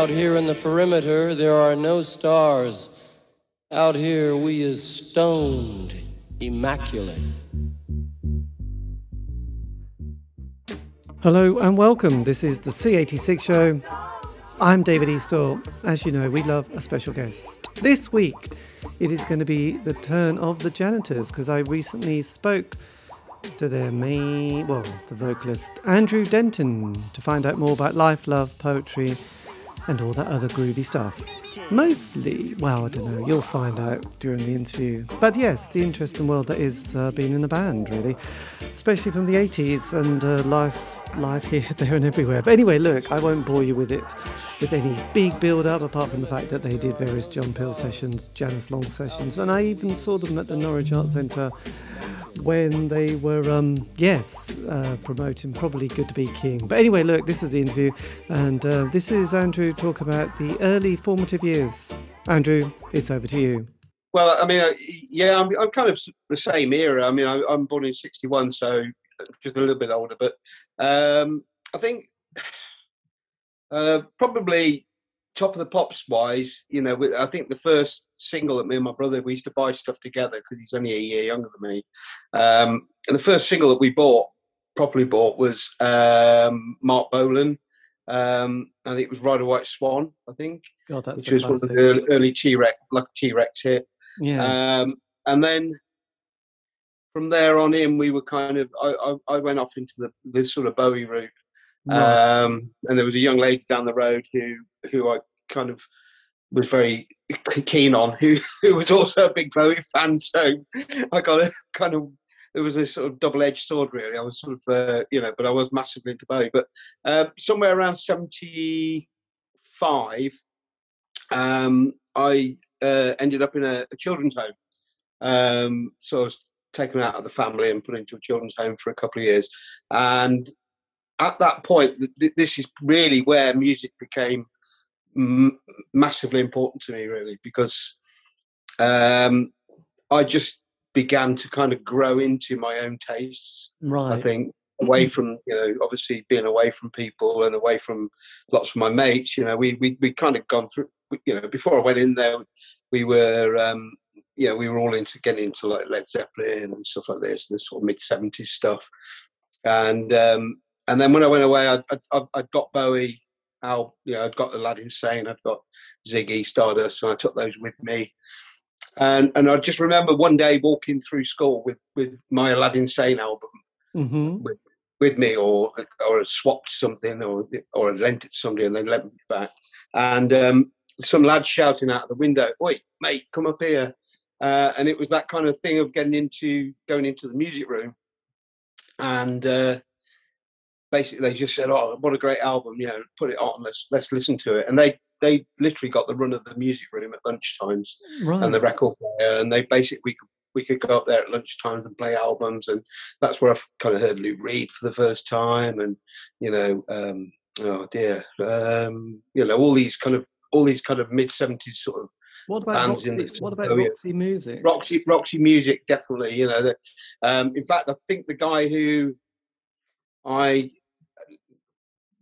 Out here in the perimeter, there are no stars. Out here, we is stoned, immaculate. Hello and welcome. This is the C86 show. I'm David Eastaugh. As you know, we love a special guest. This week, it is going to be the turn of the janitors because I recently spoke to their main, well, the vocalist Andrew Denton to find out more about life, love, poetry, and all that other groovy stuff. Mostly, well, I don't know, you'll find out during the interview. But yes, the interesting world that is uh, being in a band, really, especially from the 80s and uh, life, life here, there, and everywhere. But anyway, look, I won't bore you with it with any big build up, apart from the fact that they did various John Peel sessions, Janice Long sessions, and I even saw them at the Norwich Arts Centre when they were, um, yes, uh, promoting probably Good to Be King. But anyway, look, this is the interview, and uh, this is Andrew talk about the early formative years. Andrew, it's over to you. Well, I mean, yeah, I'm, I'm kind of the same era. I mean, I, am born in '61, so just a little bit older. But um, I think uh, probably top of the pops wise, you know, I think the first single that me and my brother we used to buy stuff together because he's only a year younger than me. Um, and the first single that we bought, properly bought, was um, Marc Bolan. Um, I think it was Ride a White Swan. I think, God, that's which was one of the early, early T-Rex, like a T-Rex hit. Yeah. Um, and then from there on in, we were kind of. I, I, I went off into the the sort of Bowie route. Right. Um, and there was a young lady down the road who who I kind of was very keen on, who who was also a big Bowie fan. So I got a kind of it was a sort of double-edged sword, really. I was sort of uh, you know, but I was massively into Bowie. But uh, somewhere around seventy-five, um, I uh, ended up in a, a children's home. Um, so I was taken out of the family and put into a children's home for a couple of years, and at that point, th- this is really where music became m- massively important to me, really, because um, I just began to kind of grow into my own tastes. Right. I think away from you know obviously being away from people and away from lots of my mates. You know, we we we kind of gone through. You know, before I went in there, we were. Um, you know, we were all into getting into like Led Zeppelin and stuff like this, this sort of mid '70s stuff, and um, and then when I went away, I I, I got Bowie Al, you know, I'd got Aladdin Sane. I'd got Ziggy Stardust, and I took those with me. And and I just remember one day walking through school with with my Aladdin Sane album mm-hmm. with, with me, or or swapped something, or or lent it to somebody, and they lent me back. And um, some lad shouting out the window, "Wait, mate, come up here!" Uh, and it was that kind of thing of getting into going into the music room, and uh, basically they just said, "Oh, what a great album! You know, put it on. Let's let's listen to it." And they they literally got the run of the music room at lunch times right. and the record player, and they basically we could we could go up there at lunch times and play albums, and that's where I kind of heard Lou Reed for the first time, and you know, um, oh dear, um, you know, all these kind of all these kind of mid seventies sort of what about Roxy, what about Roxy music? Roxy Roxy music, definitely. You know, that. Um, in fact, I think the guy who I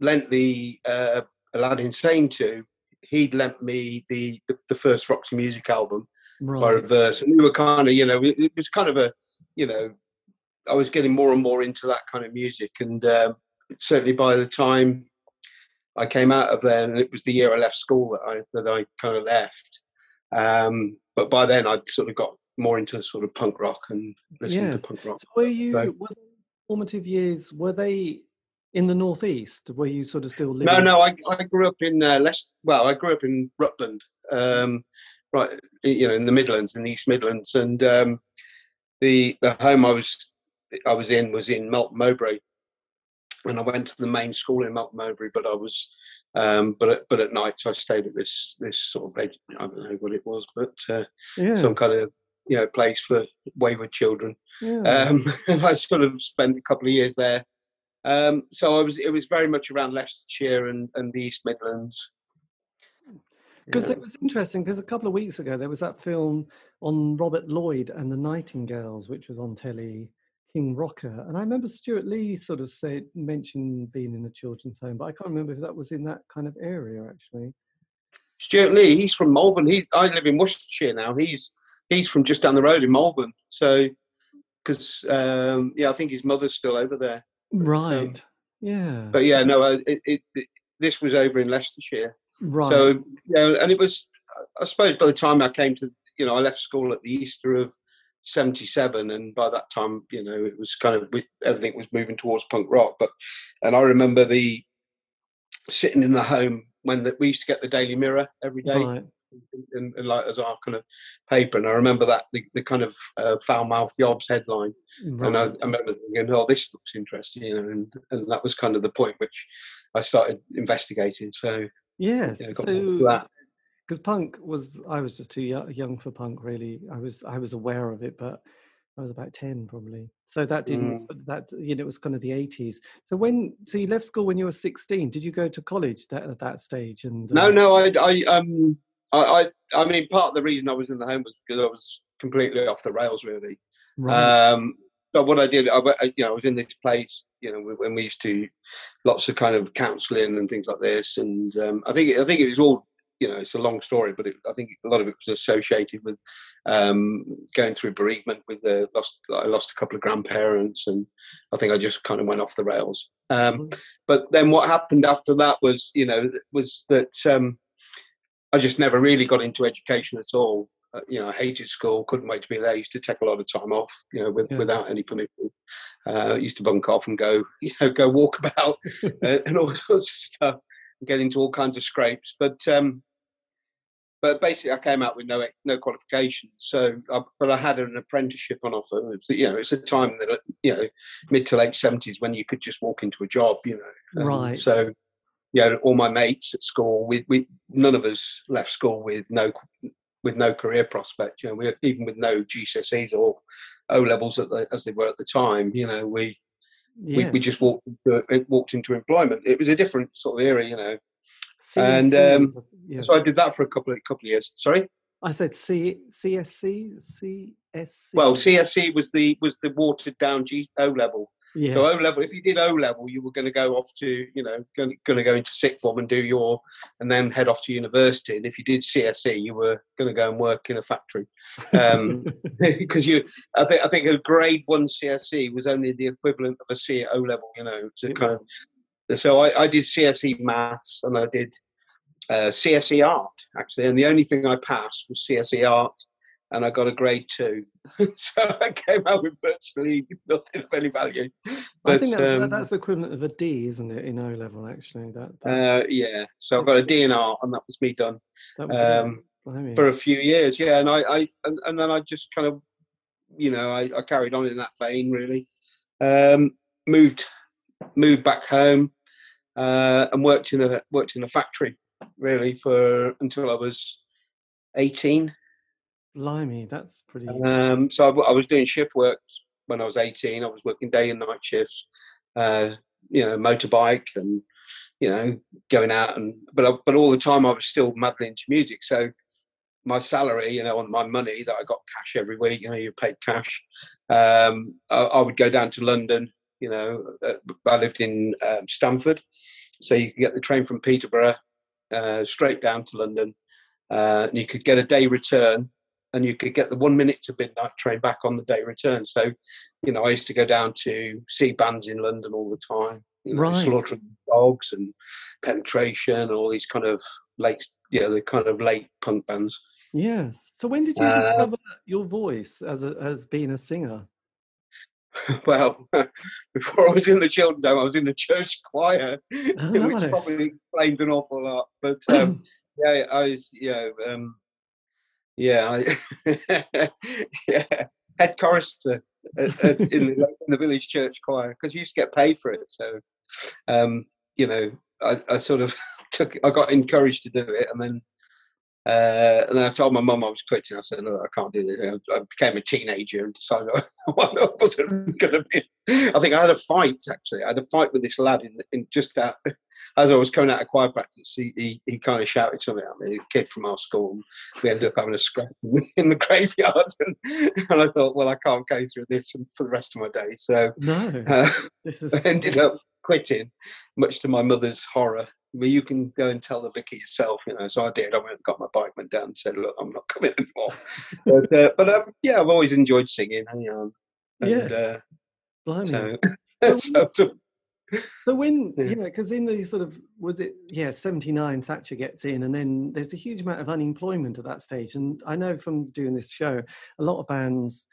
lent the uh, Aladdin Sane to, he'd lent me the, the, the first Roxy Music album right. by reverse. And we were kind of, you know, it, it, was kind of a, you know, I was getting more and more into that kind of music. And um, certainly by the time I came out of there, and it was the year I left school that I, that I kind of left. Um, but by then I'd sort of got more into sort of punk rock and listening yes. to punk rock. So were you, so, were formative years, were they in the northeast where you sort of still live? No, no, I, I grew up in uh, Leicester. Well, I grew up in Rutland, um, right, you know, in the Midlands, in the East Midlands, and um, the the home I was I was in was in Melton Mowbray, and I went to the main school in Melton Mowbray, but I was. Um, but at, but at night I stayed at this this sort of I don't know what it was, but uh, yeah. some kind of you know place for wayward children. Yeah. Um, and I sort of spent a couple of years there um, so I was it was very much around Leicestershire and, and the East Midlands. Because yeah. it was interesting, because a couple of weeks ago there was that film on Robert Lloyd and the Nightingales, which was on telly, King Rocker. And I remember Stewart Lee sort of said mentioned being in a children's home, but I can't remember if that was in that kind of area actually. Stewart Lee, he's from Melbourne. He, I live in Worcestershire now. He's he's from just down the road in Melbourne. So, because um, yeah, I think his mother's still over there. Right. um, yeah. But yeah, no, it, it, it this was over in Leicestershire. right. So you know, and it was, I suppose, by the time I came to, you know, I left school at the Easter of '77, and by that time, you know, it was kind of with everything was moving towards punk rock. But and I remember the sitting in the home when the, we used to get the Daily Mirror every day. right. And, and like as our kind of paper, and I remember that the, the kind of uh, foul mouth yobs headline, and I, I remember thinking, "Oh, this looks interesting," you know, and, and that was kind of the point which I started investigating. So yes. yeah, I got into so because punk was I was just too young for punk really. I was I was aware of it, but I was about ten probably. So that didn't that you know it was kind of the eighties. So when so you left school when you were sixteen. Did you go to college that, at that stage? And No, uh, no, I, I, um, I, I, I mean, part of the reason I was in the home was because I was completely off the rails, really. Right. Um, but what I did, I, you know, I was in this place, you know, when we used to lots of kind of counselling and things like this, and um, I think, I think it was all, you know, it's a long story, but it, I think a lot of it was associated with um, going through bereavement. With the lost, I lost a couple of grandparents, and I think I just kind of went off the rails. Um, but then what happened after that was, you know, was that um, I just never really got into education at all. Uh, you know, I hated school, couldn't wait to be there. used to take a lot of time off, you know, with, Yeah. without any permission. Uh, used to bunk off and go, you know, go walk about uh, and all sorts of stuff, and get into all kinds of scrapes. But um, but basically, I came out with no no qualifications. So, I, but I had an apprenticeship on offer. It was, you know, it's a time that uh, you know, mid to late seventies when you could just walk into a job. You know, and Right. So, yeah, all my mates at school, we we none of us left school with no with no career prospect. You know, we even with no GCSEs or O levels at the, as they were at the time. You know, we we, we just walked into, walked into employment. It was a different sort of era. You know, and, um, yes. so I did that for a couple of couple of years. Sorry. I said C CSC CSC. Well, CSE was the was the watered down G O level. yes. So O level, if you did O level, you were going to go off to you know going, to go into sixth form and do your and then head off to university. And if you did CSE, you were going to go and work in a factory um, because you. I think I think a grade one CSE was only the equivalent of a C at O level. You know, to kind of. So I, I did CSE maths and I did uh, CSE art actually, and the only thing I passed was CSE art, and I got a grade two. so I came out with virtually nothing of any value. I think that, um, that's the equivalent of a D, isn't it, in O level? Actually, that that, uh, yeah, so I got a D in art, and that was me done was um, Blimey. for a few years. Yeah, and I, I and, and then I just kind of, you know, I, I carried on in that vein. Really, um, moved moved back home, uh, and worked in a worked in a factory really for until I was eighteen. Blimey, that's pretty. Um, so I was doing shift work when I was 18. I was working day and night shifts, uh, you know, motorbike and, you know, going out and, but, I, but all the time I was still madly into music. So my salary, you know, on my money that I got cash every week, you know, you paid cash. Um, I, I would go down to London, you know, uh, I lived in um, Stamford. So you could get the train from Peterborough uh, straight down to London. Uh, and you could get a day return and you could get the one minute to midnight train back on the day return. So, you know, I used to go down to see bands in London all the time. You know, Right. Slaughtering Dogs and Penetration, and all these kind of late, you know, the kind of late punk bands. Yes. So when did you Uh, discover your voice as a, as being a singer? well, before I was in the children's home, I was in the church choir, Oh, which probably explained an awful lot. But um, yeah, I was, you know, um, yeah, I, yeah, head chorister at, at, in, the, in the village church choir because you used to get paid for it. So, um, you know, I, I sort of took, I got encouraged to do it, and then. Uh, and then I told my mum I was quitting. I said, "No, I can't do this." I became a teenager and decided I wasn't going to be. I think I had a fight actually. I had a fight with this lad in, in just that as I was coming out of choir practice, he, he, he kind of shouted something at me, a kid from our school. We ended up having a scrap in the, in the graveyard. And, and I thought, well, I can't go through this for the rest of my day. So No, uh, this is I ended up quitting, much to my mother's horror. Well, you can go and tell the vicar yourself, you know. So I did. I went, and got my bike, went down, and said, look, I'm not coming anymore. but uh, but I've, yeah, I've always enjoyed singing. You know, and, Yes. uh, Blimey. so, So- so, so So when Yeah. you know, because in the sort of was it yeah seventy nine Thatcher gets in, and then there's a huge amount of unemployment at that stage. And I know from doing this show, a lot of bands,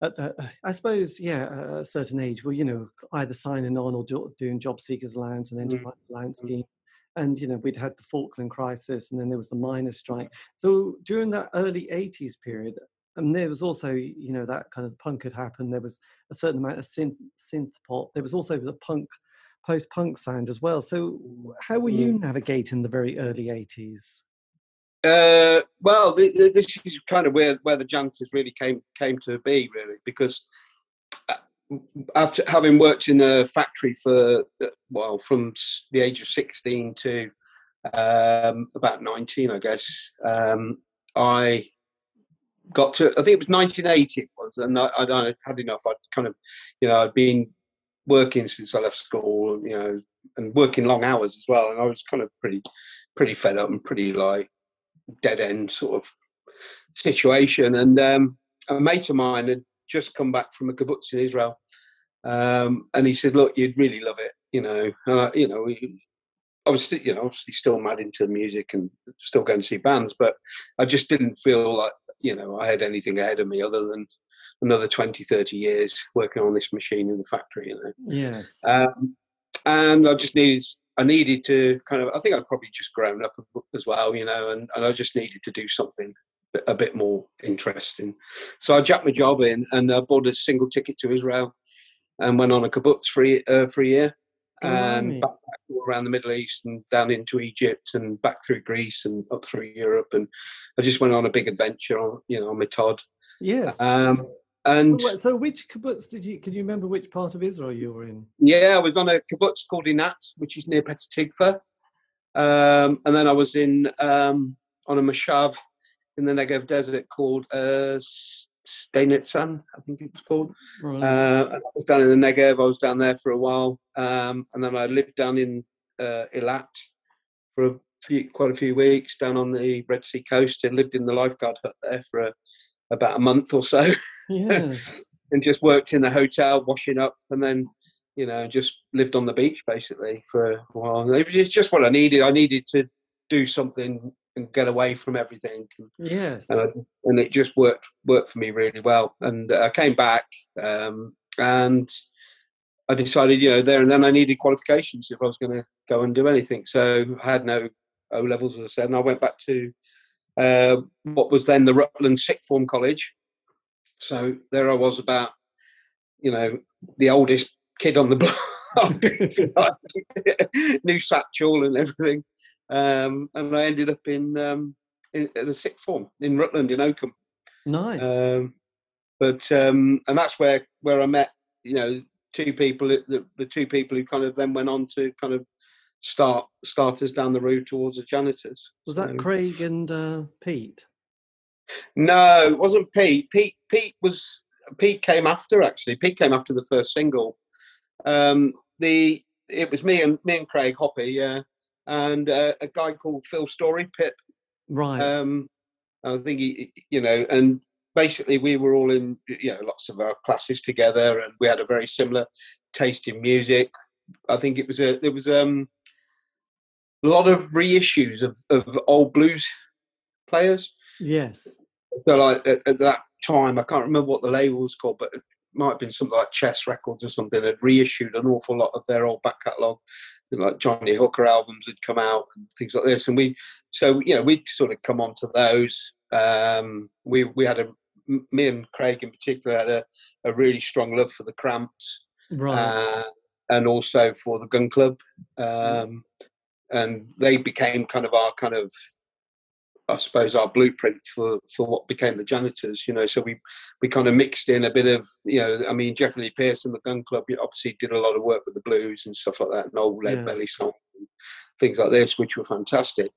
at the, I suppose yeah, a certain age, were you know either signing on or jo- doing job seekers allowance and Mm. enterprise allowance scheme. And you know we'd had the Falkland crisis, and then there was the miners' strike. So during that early '80s period, and there was also you know that kind of punk had happened. There was a certain amount of synth synth pop. There was also the punk post punk sound as well. So how were you navigating the very early '80s? Uh, well, th- th- this is kind of where, where the janitors really came came to be, really, because after having worked in a factory for well, from the age of sixteen to um, about nineteen, I guess, um, I got to. I think it was nineteen eighty. It was, and I, I'd had enough. I'd kind of, you know, I'd been working since I left school, you know, and working long hours as well, and I was kind of pretty pretty fed up and pretty like dead end sort of situation. And um, a mate of mine had just come back from a kibbutz in Israel, um, and he said, "Look, you'd really love it, you know." And I, you know, I was, you know, obviously still mad into music and still going to see bands, but I just didn't feel like, you know, I had anything ahead of me other than another 20, 30 years working on this machine in the factory, you know. Yes. Um, and I just needed, I needed to kind of, I think I'd probably just grown up as well, you know, and, and I just needed to do something a bit- more interesting. So I jacked my job in and I bought a single ticket to Israel and went on a kibbutz for uh, for a year and back, back around the Middle East and down into Egypt and back through Greece and up through Europe. And I just went on a big adventure, on, you know, on my Todd. yes. Um, and So so which kibbutz did you? Can you remember which part of Israel you were in? Yeah, I was on a kibbutz called Einat, which is near Petah Tikva. Um, and then I was in um, on a moshav in the Negev desert called uh, Steinitsan, I think it was called. Right. Uh, I was down in the Negev. I was down there for a while, um, and then I lived down in uh, Eilat for a few, quite a few weeks down on the Red Sea coast. and lived in the lifeguard hut there for a, about a month or so. yes. and just worked in the hotel, washing up, and then you know just lived on the beach basically for a while. It was just- just what I needed. I needed to do something and get away from everything, and, Yes. and, I, and it just worked worked for me really well. And I came back, um, and I decided, you know, there and then I needed qualifications if I was going to go and do anything. So I had no O levels, as I said, and I went back to uh, what was then the Rutland Sixth Form College. So there I was, about you know the oldest kid on the block, if you like. new satchel and everything, um, and I ended up in um, in, at the sixth form in Rutland in Oakham. nice. Um, but um, and that's where where I met you know two people the, the two people who kind of then went on to kind of start starters down the road towards the janitors. was that So- Craig and uh, Pete? No, it wasn't Pete. Pete Pete was Pete came after actually. Pete came after the first single. Um, the it was me and me and Craig Hoppy, yeah, and uh, a guy called Phil Story Pip. Right. Um, I think he, you know, and basically we were all in, you know, lots of our classes together, and we had a very similar taste in music. I think it was a there was um a lot of reissues of, of old blues players. yes. So like at, at that time, I can't remember what the label was called, but might have been something like Chess Records or something. Had reissued an awful lot of their old back catalogue, like John Lee Hooker albums had come out and things like this. And we, so you know, we'd sort of come onto those. Um, we we had a me and Craig in particular had a, a really strong love for the Cramps Right. uh, and also for the Gun Club. Um, and they became kind of our kind of, I suppose, our blueprint for for what became the Janitors. You know, so we we kind of mixed in a bit of, you know, I mean, Jeffrey Lee Pierce and the Gun Club obviously did a lot of work with the blues and stuff like that, and old Lead Yeah. Belly songs, and things like this, which were fantastic.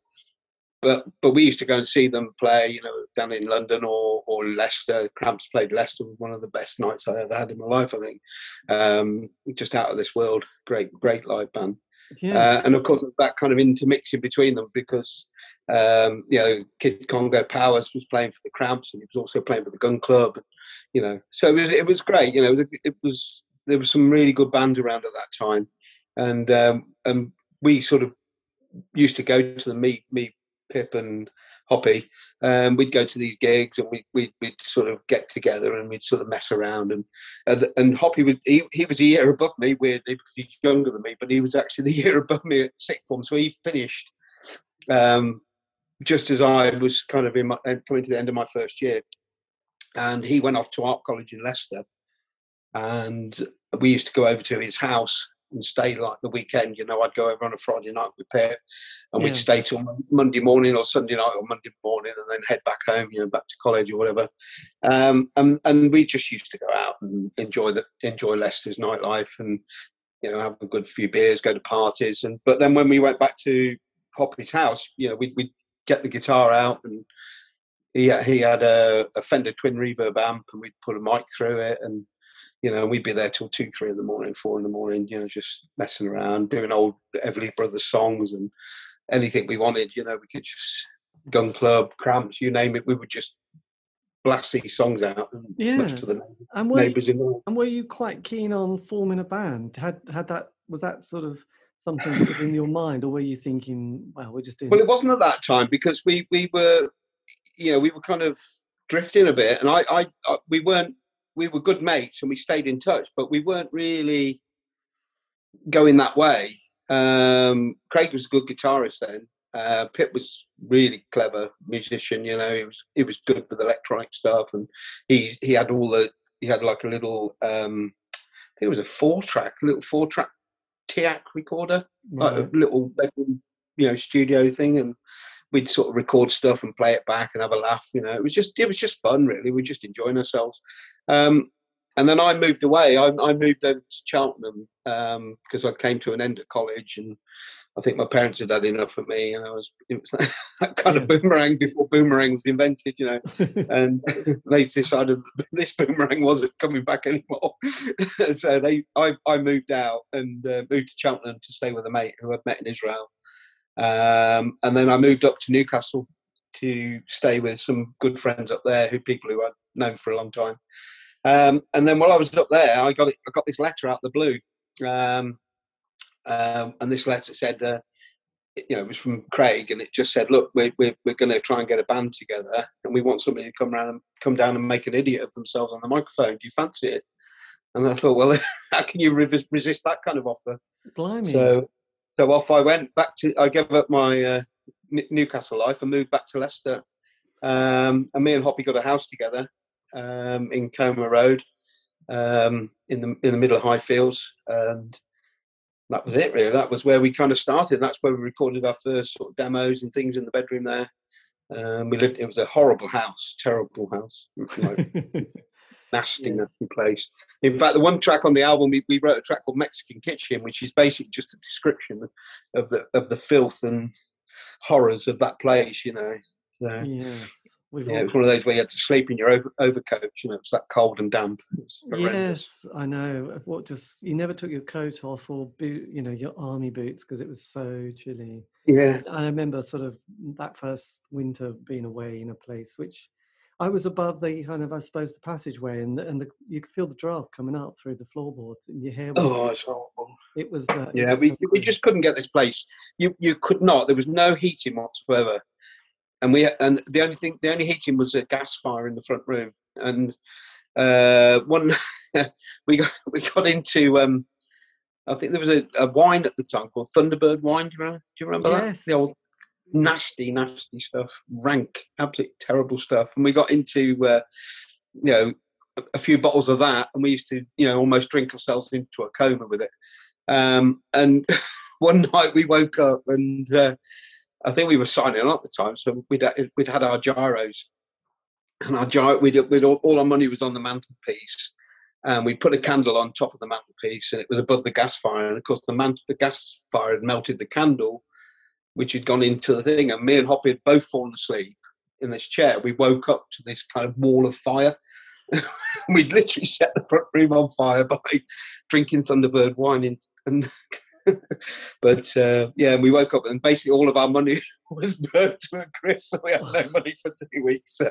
But but we used to go and see them play, you know, down in London or or Leicester. Cramps played Leicester, was one of the best nights I ever had in my life. I think, um, just out of this world. Great great live band. Yeah. Uh, and of course, that kind of intermixing between them because, um, you know, Kid Congo Powers was playing for the Cramps and he was also playing for the Gun Club, you know. So it was it was great, you know. It was there was some really good bands around at that time, and um, and we sort of used to go to the me me Pip and Hoppy, um, we'd go to these gigs and we, we'd, we'd sort of get together and we'd sort of mess around. And and, and Hoppy was he, he was a year above me weirdly because he's younger than me, but he was actually the year above me at sixth form, so he finished um, just as I was kind of in my, coming to the end of my first year, and he went off to art college in Leicester, and we used to go over to his house and stay like the weekend. You know, I'd go over on a Friday night with Pip, and Yeah. we'd stay till Monday morning or Sunday night or Monday morning, and then head back home. You know, back to college or whatever. Um, and and we just used to go out and enjoy the enjoy Leicester's nightlife and you know have a good few beers, go to parties. And but then when we went back to Poppy's house, you know, we'd, we'd get the guitar out and. He, he had a, a Fender twin reverb amp and we'd put a mic through it and you know, we'd be there till two, three in the morning, four in the morning, you know, just messing around, doing old Everly Brothers songs and anything we wanted, you know, we could just gun club, cramps, you name it, we would just blast these songs out and Yeah. much to the And were, you, neighbours in the and were you quite keen on forming a band? Had had that was that sort of something that was in your mind, or were you thinking, well, we're just doing Well, it wasn't at that time because we we were, you know, we were kind of drifting a bit, and I, I, I we weren't, we were good mates, and we stayed in touch, but we weren't really going that way. Um, Craig was a good guitarist then. Uh, Pip was really clever musician. You know, he was he was good with electronic stuff, and he he had all the he had like a little um, I think it was a four track, little four track TEAC recorder like a little you know, studio thing, and we'd sort of record stuff and play it back and have a laugh. You know, it was just it was just fun, really. We are just enjoying ourselves. Um, and then I moved away. I, I moved over to Cheltenham um, because I came to an end at college, and I think my parents had had enough of me. And I was it was that kind of boomerang before boomerang was invented, you know. and they decided this boomerang wasn't coming back anymore. so they, I, I moved out and uh, moved to Cheltenham to stay with a mate who I'd met in Israel. Um, and then I moved up to Newcastle to stay with some good friends up there, who people who I'd known for a long time. Um, and then while I was up there, I got it, I got this letter out of the blue, um, um, and this letter said, uh, you know, it was from Craig, and it just said, "Look, we're we're, we're going to try and get a band together, and we want somebody to come around and come down and make an idiot of themselves on the microphone. Do you fancy it?" And I thought, well, how can you re- resist that kind of offer? Blimey. So, so off I went back to. I gave up my uh, Newcastle life and moved back to Leicester. Um, and me and Hoppy got a house together um, in Coma Road, um, in the in the middle of Highfields, and that was it. Really, that was where we kind of started. That's where we recorded our first sort of demos and things in the bedroom there. Um, we lived. It was a horrible house, terrible house, nasty, Yes. nasty place. In fact, the one track on the album, we, we wrote a track called Mexican Kitchen, which is basically just a description of the of the filth and horrors of that place. You know, so, yes. We've yeah, all- it was one of those where you had to sleep in your over, overcoat. You know, it's that cold and damp. It was horrendous. Yes, I know. What just you never took your coat off or boot, you know, your army boots because it was so chilly. Yeah, I remember sort of that first winter being away in a place which I was above the kind of, I suppose, the passageway, and the, and the, you could feel the draft coming up through the floorboards, and your hair was. Oh, it's horrible. It was. Uh, it Yeah, was we, so we just couldn't get this place. You you could not. There was no heating whatsoever, and we and the only thing the only heating was a gas fire in the front room. And uh, one we got we got into um, I think there was a, a wine at the time called Thunderbird wine. Do you remember? Do you remember that? The old nasty, nasty stuff, rank, absolutely terrible stuff. And we got into uh, you know a, a few bottles of that, and we used to you know almost drink ourselves into a coma with it. Um, and one night we woke up and uh, I think we were signing on at the time, so we'd we'd had our giros, and our giro we'd, we'd all, all our money was on the mantelpiece, and we put a candle on top of the mantelpiece, and it was above the gas fire, and of course the man the gas fire had melted the candle, which had gone into the thing, and me and Hoppy had both fallen asleep in this chair. We woke up to this kind of wall of fire. We'd literally set the front room on fire by drinking Thunderbird wine in, and but uh, yeah, we woke up and basically all of our money was burnt to a crisp. So we had no money for two weeks. So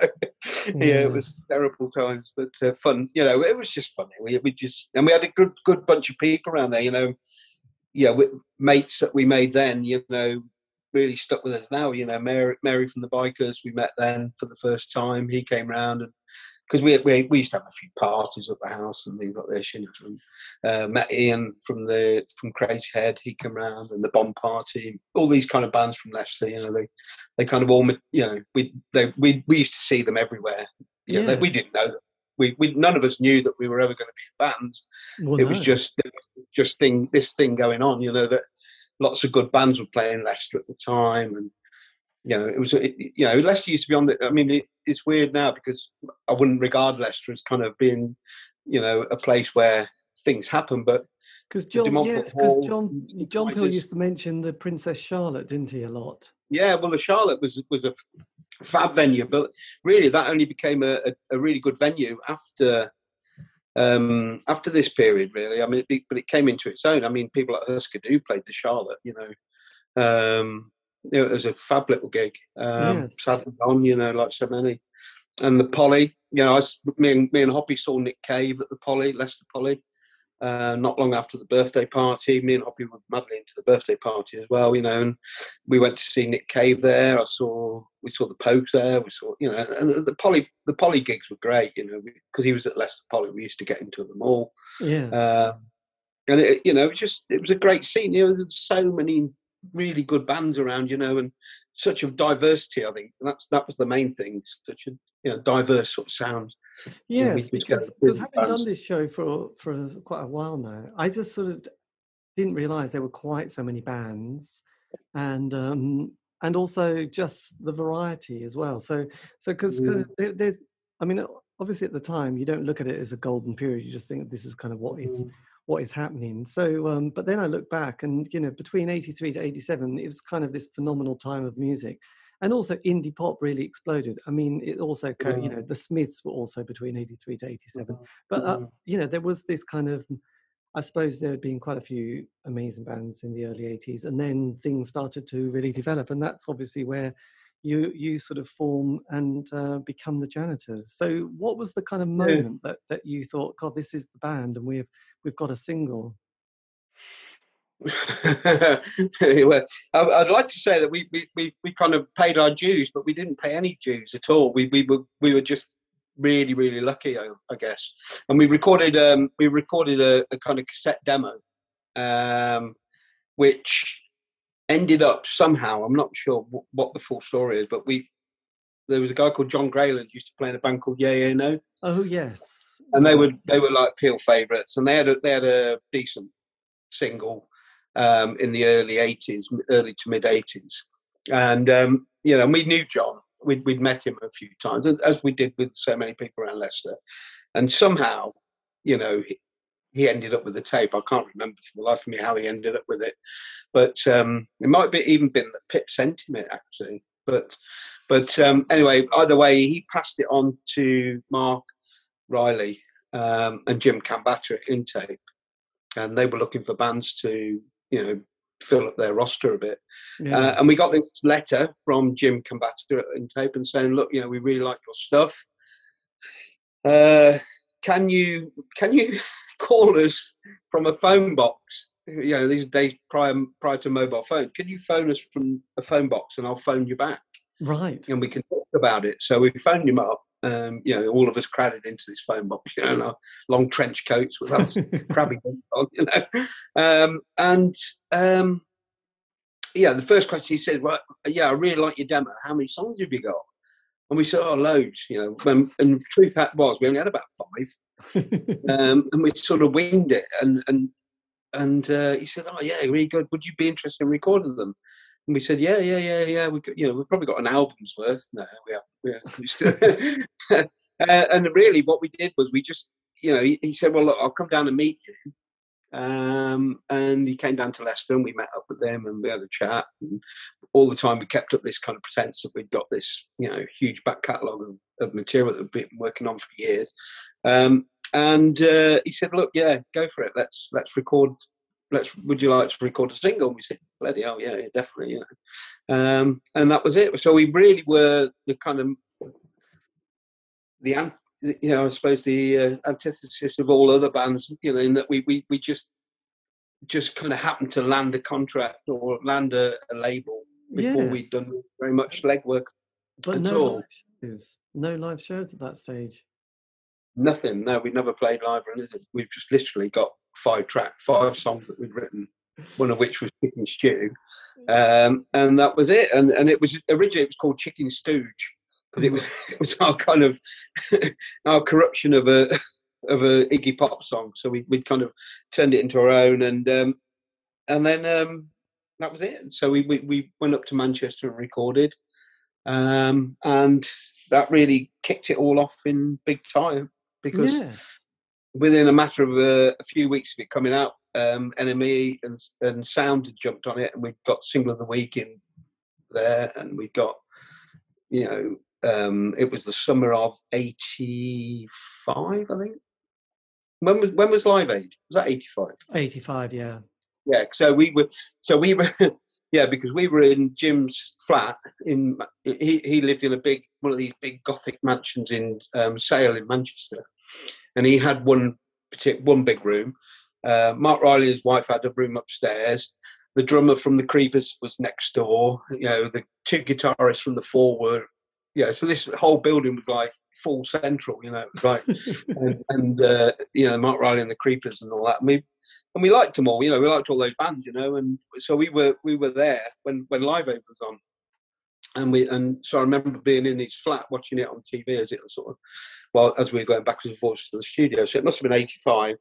yeah, it was terrible times, but uh, fun. You know, it was just funny. We we just and we had a good good bunch of people around there. You know, yeah, mates that we made then. You know, really stuck with us now. You know, Mary, Mary from the Bikers, we met then for the first time. He came round and because we, we we used to have a few parties at the house and things like this. You know, from, uh, met Ian from the from Crazy Head, he came round, and the Bomb Party, all these kind of bands from Leicester. You know, they they kind of all you know we they we we used to see them everywhere. You know, yes. they, we didn't know. Them. We, we none of us knew that we were ever going to be in bands. Well, it no. was just just thing this thing going on. You know that lots of good bands were playing Leicester at the time, and you know, it was, it, you know, Leicester used to be on the. I mean, it, it's weird now because I wouldn't regard Leicester as kind of being, you know, a place where things happen, but because John, yes, because John, John Peel used to mention the Princess Charlotte, didn't he, a lot? Yeah, well, the Charlotte was was a fab venue, but really that only became a, a, a really good venue after um, after this period. Really, I mean, it, but it came into its own. I mean, people like Husker Du played the Charlotte, you know. Um, it was a fab little gig. Um, yes. Sadly gone, you know, like so many. And the Poly, you know, I, me and me and Hoppy saw Nick Cave at the Polly, Leicester Poly, uh, not long after the birthday party. Me and Hoppy were madly into the birthday party as well, you know. And we went to see Nick Cave there. I saw we saw the Pogues there. We saw, you know, and the Poly the Poly gigs were great, you know, because he was at Leicester Poly. We used to get into them all. Yeah. Um, and it, you know, it was just it was a great scene. You know, there's so many really good bands around, you know, and such of diversity. I think and that's that was the main thing. Such a you know diverse sort of sound. Yes, because, because having bands. done this show for for quite a while now, I just sort of didn't realise there were quite so many bands, and um, and also just the variety as well. So so because mm. they, I mean, obviously at the time you don't look at it as a golden period. You just think this is kind of what mm. Is what is happening. So, um, but then I look back and, you know, between 83 to 87, it was kind of this phenomenal time of music. And also indie pop really exploded. I mean, it also, you know, the Smiths were also between 83 to 87. Mm-hmm. But, uh, mm-hmm. you know, there was this kind of, I suppose there had been quite a few amazing bands in the early 80s. And then things started to really develop. And that's obviously where you you sort of form and uh, become the janitors. So, what was the kind of moment yeah. that that you thought, God, this is the band, and we've we've got a single? well, I'd like to say that we, we, we, we kind of paid our dues, but we didn't pay any dues at all. We, we were we were just really really lucky, I, I guess. And we recorded um, we recorded a, a kind of cassette demo, um, which ended up somehow. I'm not sure w- what the full story is, but we there was a guy called John Grayland used to play in a band called Yeah Yeah Noh. Oh yes. And they were they were like Peel favourites, and they had a, they had a decent single um, in the early '80s, early to mid '80s, and um, you know we knew John. We'd, we'd met him a few times, as we did with so many people around Leicester, and somehow, you know, he ended up with the tape. I can't remember for the life of me how he ended up with it, but um, it might be even been that Pip sent him it actually. But but um, anyway, either way, he passed it on to Marc Riley um, and Jim Khambatta at In Tape, and they were looking for bands to you know fill up their roster a bit. Yeah. Uh, and we got this letter from Jim Khambatta at In Tape and saying, look, you know, we really like your stuff. Uh, can you can you call us from a phone box. You know, these days prior prior to mobile phone, can you phone us from a phone box and I'll phone you back? Right. And we can talk about it. So we phoned him up. Um, you know, all of us crowded into this phone box, you know, in our long trench coats with us crabby on, you know. Um, and um, yeah, the first question he said, "Well, yeah, I really like your demo. How many songs have you got?" And we said, "Oh, loads." You know, and, and truth was, we only had about five um, and we sort of winged it. And and and uh, he said, "Oh yeah, really good. Would you be interested in recording them?" And we said, "Yeah, yeah, yeah, yeah. We you know we've probably got an album's worth now. We have, we, have, we still." uh, and really, what we did was we just you know he, he said, "Well, look, I'll come down and meet you." Um, and he came down to Leicester and we met up with them and we had a chat. And all the time we kept up this kind of pretense that we'd got this, you know, huge back catalogue of, of material that we've been working on for years. Um, and uh, he said, "Look, yeah, go for it. Let's let's record let's would you like to record a single? And we said, bloody hell, yeah, yeah, definitely, you know. Um, and that was it. So we really were the kind of the you know I suppose the uh, antithesis of all other bands, you know, in that we we we just just kind of happened to land a contract or land a, a label before Yes. we'd done very much legwork. But at no all. live shows. No live shows at that stage. Nothing. No, we never played live or anything. We've just literally got five track, five songs that we'd written, one of which was Chicken Stew, um, and that was it. And and it was originally it was called Chicken Stooge because it was it was our kind of our corruption of a of a Iggy Pop song. So we we kind of turned it into our own, and um, and then um, that was it. So we, we we went up to Manchester and recorded, um, and that really kicked it all off in big time because yes. within a matter of uh, a few weeks of it coming out, um, NME and and Sound had jumped on it, and we got single of the week in there, and we got you know um, it was the summer of '85, I think. When was when was Live Aid? Was that '85? 85, yeah. Yeah, so we were, so we were, yeah, because we were in Jim's flat. In he he lived in a big one of these big Gothic mansions in um, Sale in Manchester, and he had one one big room. Uh, Marc Riley and his wife had a room upstairs. The drummer from the Creepers was next door. You know, the two guitarists from the Four were, yeah. So this whole building was like full central. You know, like and, and uh, you know Marc Riley and the Creepers and all that. And we and we liked them all. You know, we liked all those bands. You know, and so we were we were there when when Live Aid was on, and we and so I remember being in his flat watching it on TV as it was sort of well as we were going backwards and forwards to the studio. So it must have been eighty five.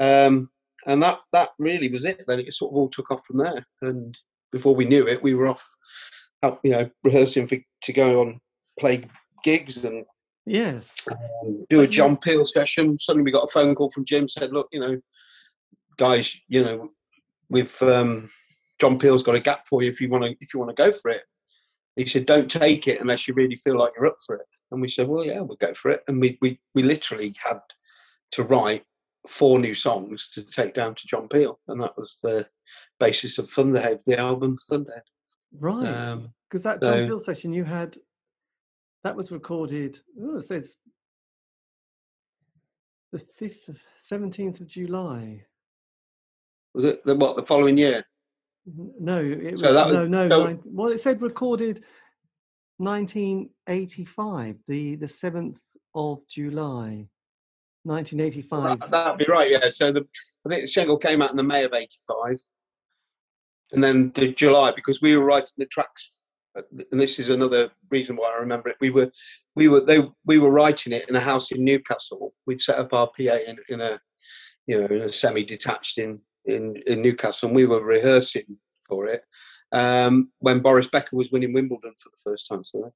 Um, and that that really was it. Then it sort of all took off from there. And before we knew it, we were off, you know, rehearsing for, to go on play gigs and Yes. um, do a John Peel session. Suddenly we got a phone call from Jim said, "Look, you know, guys, you know, we've um, John Peel's got a gap for you if you want to if you want to go for it." He said, "Don't take it unless you really feel like you're up for it." And we said, "Well, yeah, we'll go for it." And we we we literally had to write four new songs to take down to John Peel, and that was the basis of Thunderhead, the album Thunderhead. Right. Um, Because that John so- Peel session you had, that was recorded, oh, it says the 5th, 17th of July. was it the, what the following year? No, it was, So that was- no, no. so- well, it said recorded 1985, the, the 7th of July, 1985. Right, That'd be right, yeah. So the I think the single came out in the May of '85, and then the July because we were writing the tracks, and this is another reason why I remember it. We were, we were, they, we were writing it in a house in Newcastle. We'd set up our PA in, in a, you know, in a semi-detached in in in Newcastle, and we were rehearsing for it um, when Boris Becker was winning Wimbledon for the first time. So,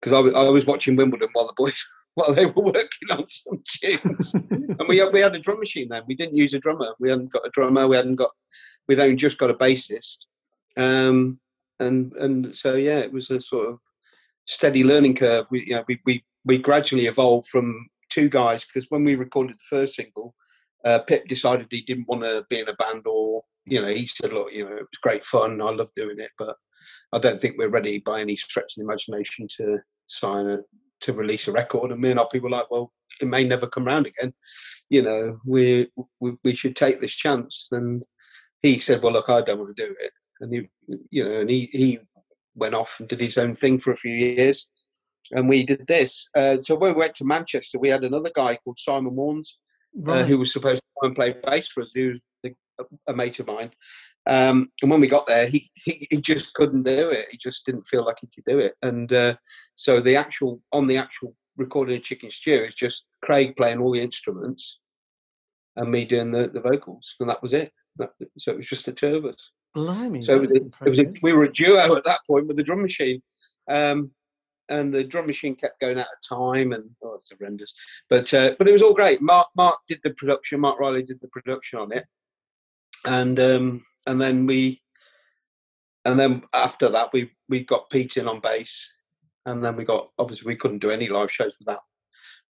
because I, was- I was watching Wimbledon while the boys while they were working on some tunes and we had, we had a drum machine then. We didn't use a drummer. We hadn't got a drummer. We hadn't got. We'd only just got a bassist. Um, and and so yeah, it was a sort of steady learning curve. We you know we we we gradually evolved from two guys because when we recorded the first single, uh, Pip decided he didn't want to be in a band or you know he said look you know it was great fun. I love doing it, but I don't think we're ready by any stretch of the imagination to sign a to release a record. And me and our people were like, well, it may never come round again. You know, we, we we should take this chance. And he said, well, look, I don't want to do it. And he, you know, and he he went off and did his own thing for a few years. And we did this. Uh, so when we went to Manchester, we had another guy called Simon Warnes, uh, who was supposed to come and play bass for us, who was the, a mate of mine. Um, and when we got there, he, he he just couldn't do it. He just didn't feel like he could do it. And uh, so the actual on the actual recording of Chicken Stew is just Craig playing all the instruments and me doing the, the vocals, and that was it. That, so it was just the two of us. Blimey. So it was, a, it was a, we were a duo at that point with the drum machine. Um, and the drum machine kept going out of time, and oh, it's horrendous. But uh, but it was all great. Mark Mark did the production. Marc Riley did the production on it, and um, and then we, and then after that we we got Pete in on bass, and then we got obviously we couldn't do any live shows without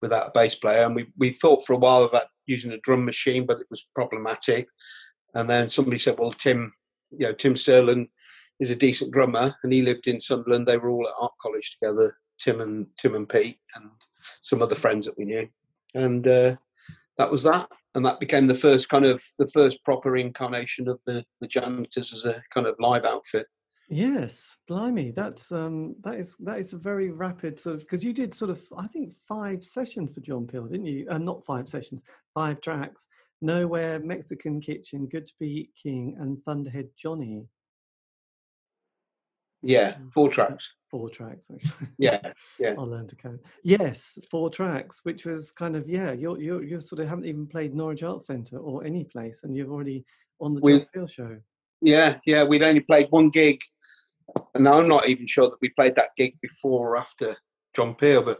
without a bass player, and we we thought for a while about using a drum machine, but it was problematic. And then somebody said, "Well, Tim, you know, Tim Serlin is a decent drummer, and he lived in Sunderland. They were all at art college together, Tim and Tim and Pete, and some other friends that we knew, and uh, that was that. And that became the first kind of the first proper incarnation of the the Janitors as a kind of live outfit. Yes, blimey, that's um, that is that is a very rapid sort of because you did sort of I think five sessions for John Peel, didn't you? Uh, not five sessions, five tracks. Nowhere, Mexican Kitchen, Good to Be King, and Thunderhead Johnny. Yeah, mm. four tracks. Four tracks, actually. Yeah, yeah. I'll learn to count. Yes, four tracks, which was kind of yeah. You're you you sort of haven't even played Norwich Arts Centre or any place, and you've already on the We- John Peel show. Yeah, yeah. We'd only played one gig, and I'm not even sure that we played that gig before or after John Peel, but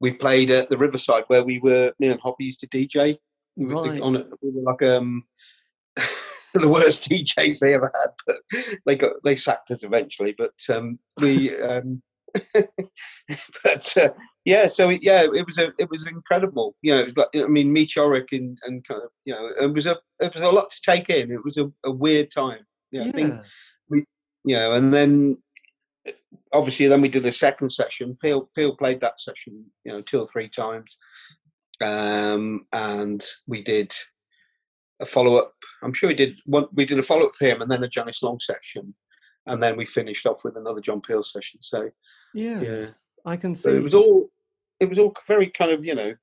we played at the Riverside where we were. Me and Hoppy used to DJ. We were Right. on it. We like um, the worst DJs they ever had, but they got they sacked us eventually. But um, we. Um, but uh, yeah, so yeah, it was a it was incredible. You know, it was like I mean, meteoric and, and kind of you know, it was a it was a lot to take in. It was a, a weird time. You know, I think Yeah. you know, and then obviously then we did a second session. Peel Peel played that session, you know, two or three times, um, and we did a follow up. I'm sure we did one. We did a follow up for him, and then a Janice Long session, and then we finished off with another John Peel session. So, Yes, I can see. so it was all it was all very kind of you know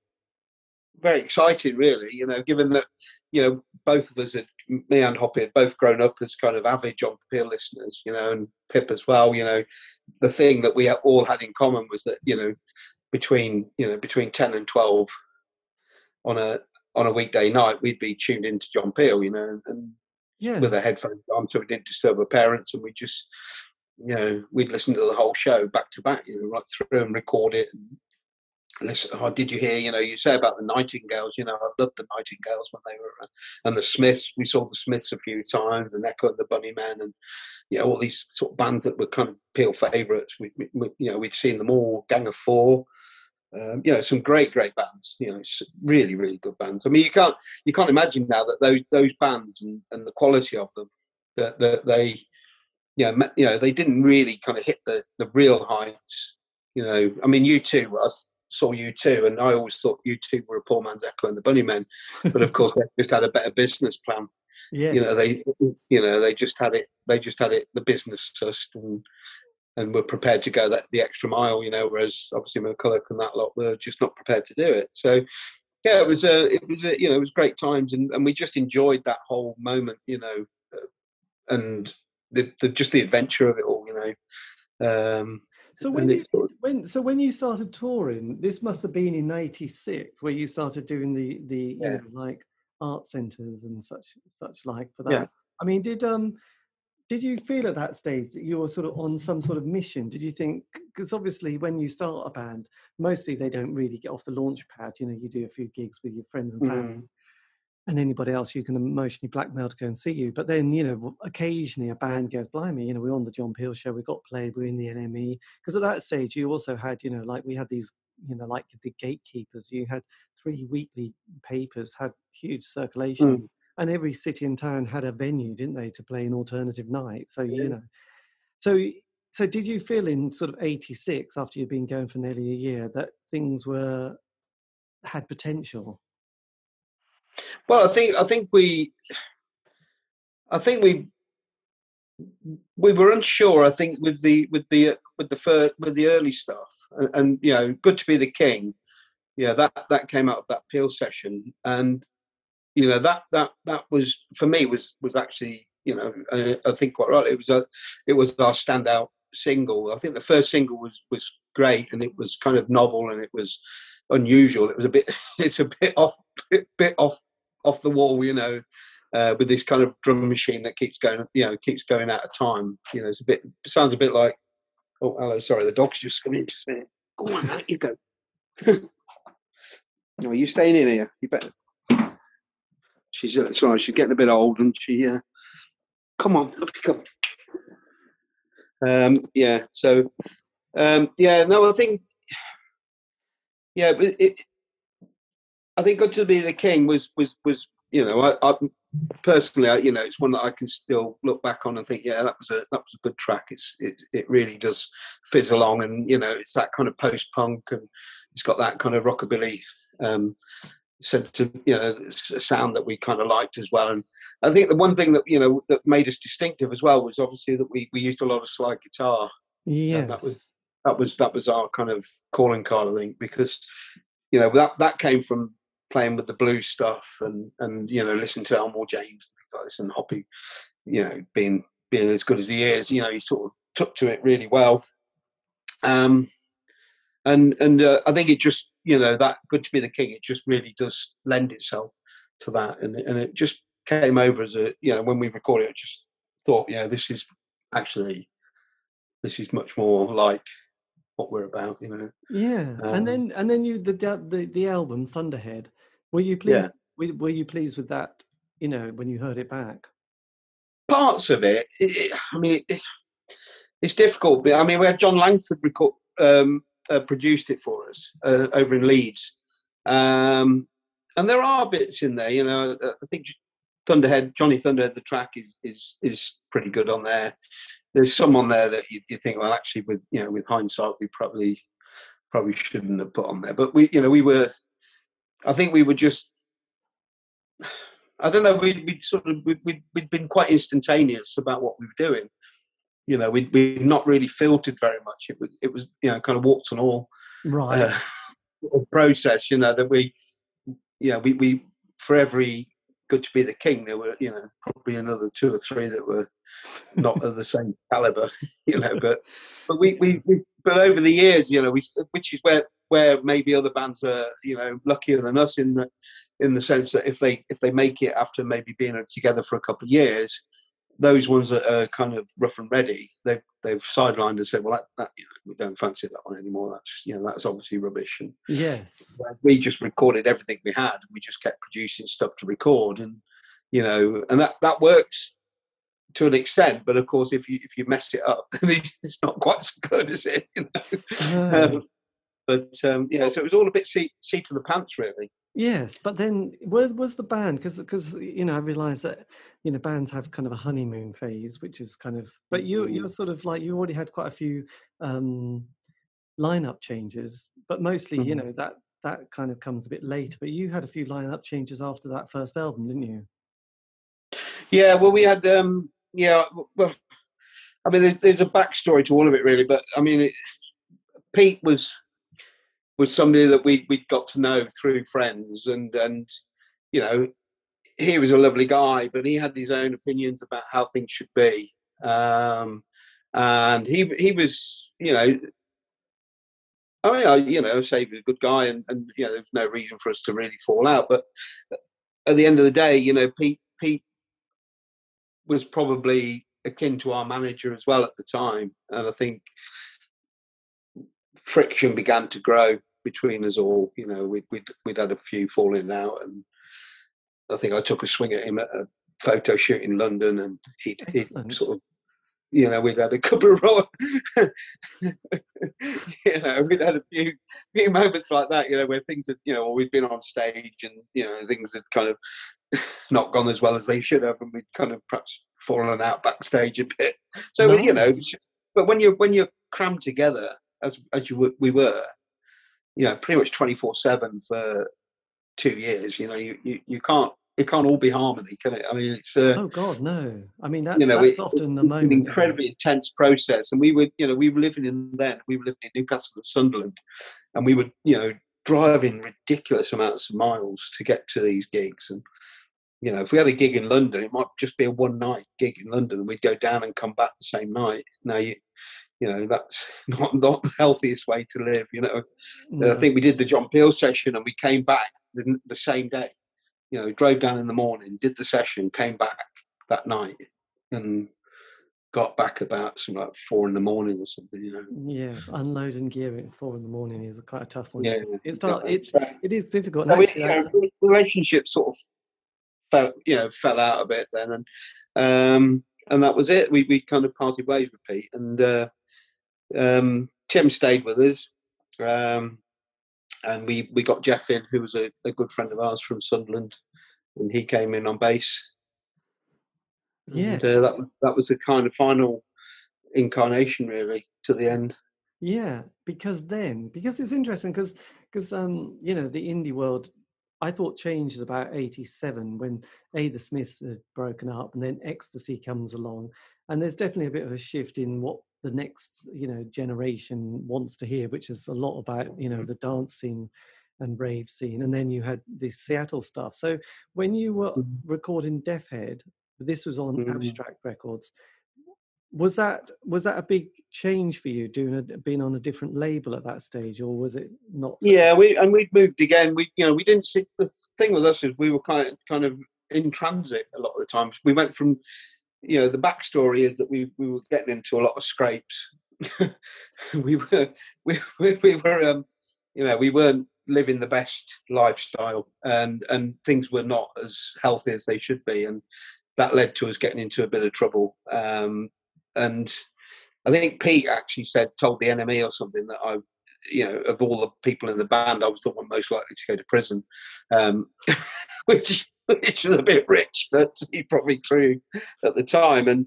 very exciting, really. You know, given that you know both of us had me and Hoppy had both grown up as kind of avid John Peel listeners, you know, and Pip as well. You know, the thing that we all had in common was that you know between you know between ten and twelve on a on a weekday night we'd be tuned into John Peel, you know, and yeah, with a headphones on so we didn't disturb our parents and we just you know we'd listen to the whole show back to back you know right through and record it and listen oh did you hear you know you say about the nightingales you know i loved the nightingales when they were around. And the smiths we saw the smiths a few times and echo and the bunnymen and you know all these sort of bands that were kind of peel favorites we, we, we- you know we'd seen them all gang of four um, you know some great great bands you know really really good bands. I mean you can't you can't imagine now that those those bands and, and the quality of them that, that they you know, you know they didn't really kind of hit the the real heights you know. I mean U2 i saw U2 and i always thought U2 were a poor man's echo and the bunnymen but of course they just had a better business plan. Yeah you know they you know they just had it they just had it the business sussed and and we were prepared to go that the extra mile you know whereas obviously mcculloch and that lot were just not prepared to do it so yeah it was a it was a you know it was great times and, and we just enjoyed that whole moment you know uh, and the, the just the adventure of it all you know um So when you it sort of- when so when you started touring, this must have been in '96 where you started doing the the you know, like art centres and such such like for that. Yeah. I mean, did um did you feel at that stage that you were sort of on some sort of mission? Did you think because obviously when you start a band, mostly they don't really get off the launch pad. You know, you do a few gigs with your friends and family. Mm. And anybody else you can emotionally blackmail to go and see you. But then, you know, occasionally a band goes, blimey, you know, we're on the John Peel show, we got played, we're in the NME. Because at that stage, you also had, you know, like we had these, you know, like the gatekeepers, you had three weekly papers, had huge circulation. And every city and town had a venue, didn't they, to play an alternative night. So, Yeah. you know, so so did you feel in sort of 86 after you'd been going for nearly a year that things were had potential Well, I think I think we, I think we, we were unsure. I think with the with the uh, with the first, with the early stuff, and, and you know, good to be the king. Yeah, that that came out of that Peel session, and you know that that that was for me was was actually you know I, I think quite right. It was a it was our standout single. I think the first single was was great, and it was kind of novel, and it was unusual. It was a bit it's a bit off bit, bit off off the wall, you know, uh, with this kind of drum machine that keeps going, you know, keeps going out of time. You know, it's a bit sounds a bit like. Oh, hello, sorry, the dog's just come in. Just a minute. Go on, out you go. no, you staying in here. You better. She's uh, sorry, she's getting a bit old, and she. Uh, come on, come. Um, yeah. So, um, yeah. No, I think. Yeah, but it, I think "Good to Be the King" was was was you know, I, I personally, I, you know, it's one that I can still look back on and think, yeah, that was a that was a good track. It's it it really does fizz along, and you know, it's that kind of post punk, and it's got that kind of rockabilly um, sense of you know sound that we kind of liked as well. And I think the one thing that you know that made us distinctive as well was obviously that we we used a lot of slide guitar. Yeah, that was that was that was our kind of calling card, I think, because you know that that came from playing with the blues stuff and and you know listening to Elmore James and things like this and Hoppy, you know, being being as good as he is, you know, he sort of took to it really well. Um, and and uh, I think it just you know that good to be the king. It just really does lend itself to that, and and it just came over as a you know when we recorded it, I just thought yeah this is actually this is much more like what we're about, you know. Yeah, um, and then and then you the the the album Thunderhead. Were you pleased? Yeah. Were, you pleased with that? You know, when you heard it back. Parts of it, it, it I mean, it, it's difficult. But I mean, we had Jon Langford record, um, uh, produced it for us uh, over in Leeds, um, and there are bits in there. You know, uh, I think Thunderhead, Johnny Thunderhead, the track is is is pretty good on there there's some on there that you, you think, well, actually, with you know, with hindsight, we probably probably shouldn't have put on there. But we, you know, we were, I think we were just, I don't know, we'd, we'd sort of, we'd, we'd, we'd been quite instantaneous about what we were doing. You know, we'd, we'd not really filtered very much. It was, it was, you know, kind of warts and all. Right. Uh, process, you know, that we, yeah, we, we, for every good to be the king, there were, you know, probably another two or three that were not of the same caliber, you know. But but we, we, we but over the years, you know, we which is where where maybe other bands are, you know, luckier than us in the in the sense that if they if they make it after maybe being together for a couple of years, those ones that are kind of rough and ready, they've they've sidelined and said, well, that, that you know, we don't fancy that one anymore. That's you know that's obviously rubbish. And yes, we just recorded everything we had. And we just kept producing stuff to record, and you know, and that that works to an extent. But of course, if you if you mess it up, then it's not quite so good, is it? You know? No. Um, but um, yeah, so it was all a bit seat seat of the pants, really. Yes, but then where was the band? Because because you know I realise that you know bands have kind of a honeymoon phase, which is kind of. But you mm-hmm. you're sort of like you already had quite a few um, lineup changes, but mostly mm-hmm. you know that that kind of comes a bit later. But you had a few lineup changes after that first album, didn't you? Yeah, well, we had um, yeah, well, I mean, there's, there's a backstory to all of it, really. But I mean, it, Pete was was somebody that we we got to know through friends, and and you know, he was a lovely guy, but he had his own opinions about how things should be. Um, and he he was, you know, I mean, I, you know, say he was a good guy, and, and you know, there's no reason for us to really fall out. But at the end of the day, you know, Pete Pete was probably akin to our manager as well at the time, and I think friction began to grow between us all. You know, we'd we'd, we'd had a few falling out, and I think I took a swing at him at a photo shoot in London, and he he sort of. You know, we'd had a couple of you know, we'd had a few few moments like that. You know, where things had, you know, we'd been on stage and you know things had kind of not gone as well as they should have, and we'd kind of perhaps fallen out backstage a bit. So nice. you know, but when you when you're crammed together as as you we were, you know, pretty much twenty four seven for two years. You know, you, you you can't it can't all be harmony, can it? I mean, it's uh, oh god, no. I mean, that's, you know, that's it, often the moment. An incredibly intense process, and we were, you know, we were living in then. We were living in Newcastle and Sunderland, and we were, you know, driving ridiculous amounts of miles to get to these gigs. And you know, if we had a gig in London, it might just be a one night gig in London, and we'd go down and come back the same night. Now you you know that's not not the healthiest way to live you know. No. i think we did the john peel session and we came back the, the, same day you know drove down in the morning did the session came back that night and got back about something like four in the morning or something you know. Yeah unloading gear at four in the morning is quite a tough one. Yeah it's not it, it is difficult no, actually, we, you know, relationship sort of fell you know fell out a bit then and um and that was it. We, we kind of parted ways with pete and uh um, Tim stayed with us, um, and we we got Jeff in, who was a, a, good friend of ours from Sunderland, and he came in on bass. Yeah, uh, that that was the kind of final incarnation, really, to the end. Yeah, because then because it's interesting because because um you know the indie world I thought changed about 87 when A the Smiths had broken up and then Ecstasy comes along and there's definitely a bit of a shift in what the next you know generation wants to hear which is a lot about you know the dance scene and rave scene and then you had this Seattle stuff so when you were Mhm. recording Deaf Head this was on Mhm. Abstract Records was that was that a big change for you doing a, being on a different label at that stage or was it not Yeah, we and we moved again. We you know we didn't see the thing with us is we were kind of, kind of in transit a lot of the times. We went from you know the backstory is that we we were getting into a lot of scrapes. we were we we, we were um you know we weren't living the best lifestyle and and things were not as healthy as they should be and that led to us getting into a bit of trouble um and I think Pete actually said told the NME or something that I you know, of all the people in the band, I was the one most likely to go to prison, um, which which was a bit rich, but he probably true at the time. And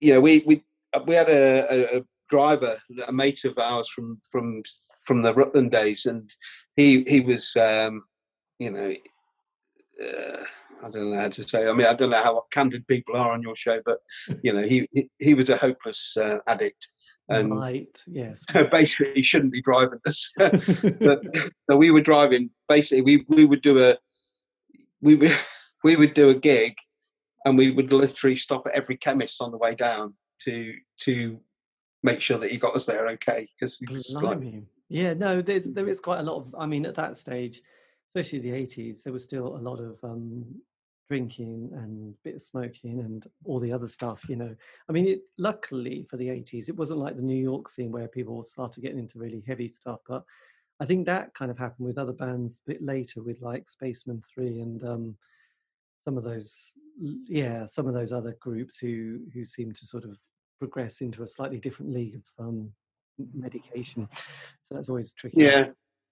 you know, we we we had a, a, a driver, a mate of ours from from from the Rutland days, and he he was, um, you know. Uh, I don't know how to say. I mean, I don't know how candid people are on your show, but you know, he he, he was a hopeless uh, addict, and right yes basically he shouldn't be driving us. but so we were driving. Basically, we we would do a we would we would do a gig, and we would literally stop at every chemist on the way down to to make sure that he got us there okay because like, yeah no there's, there is quite a lot of i mean at that stage especially the 80s there was still a lot of um drinking and bit of smoking and all the other stuff you know. I mean it, luckily for the 80s it wasn't like the new york scene where people started getting into really heavy stuff but i think that kind of happened with other bands a bit later with like spaceman 3 and um some of those yeah some of those other groups who who seem to sort of progress into a slightly different league of um medication so that's always tricky yeah.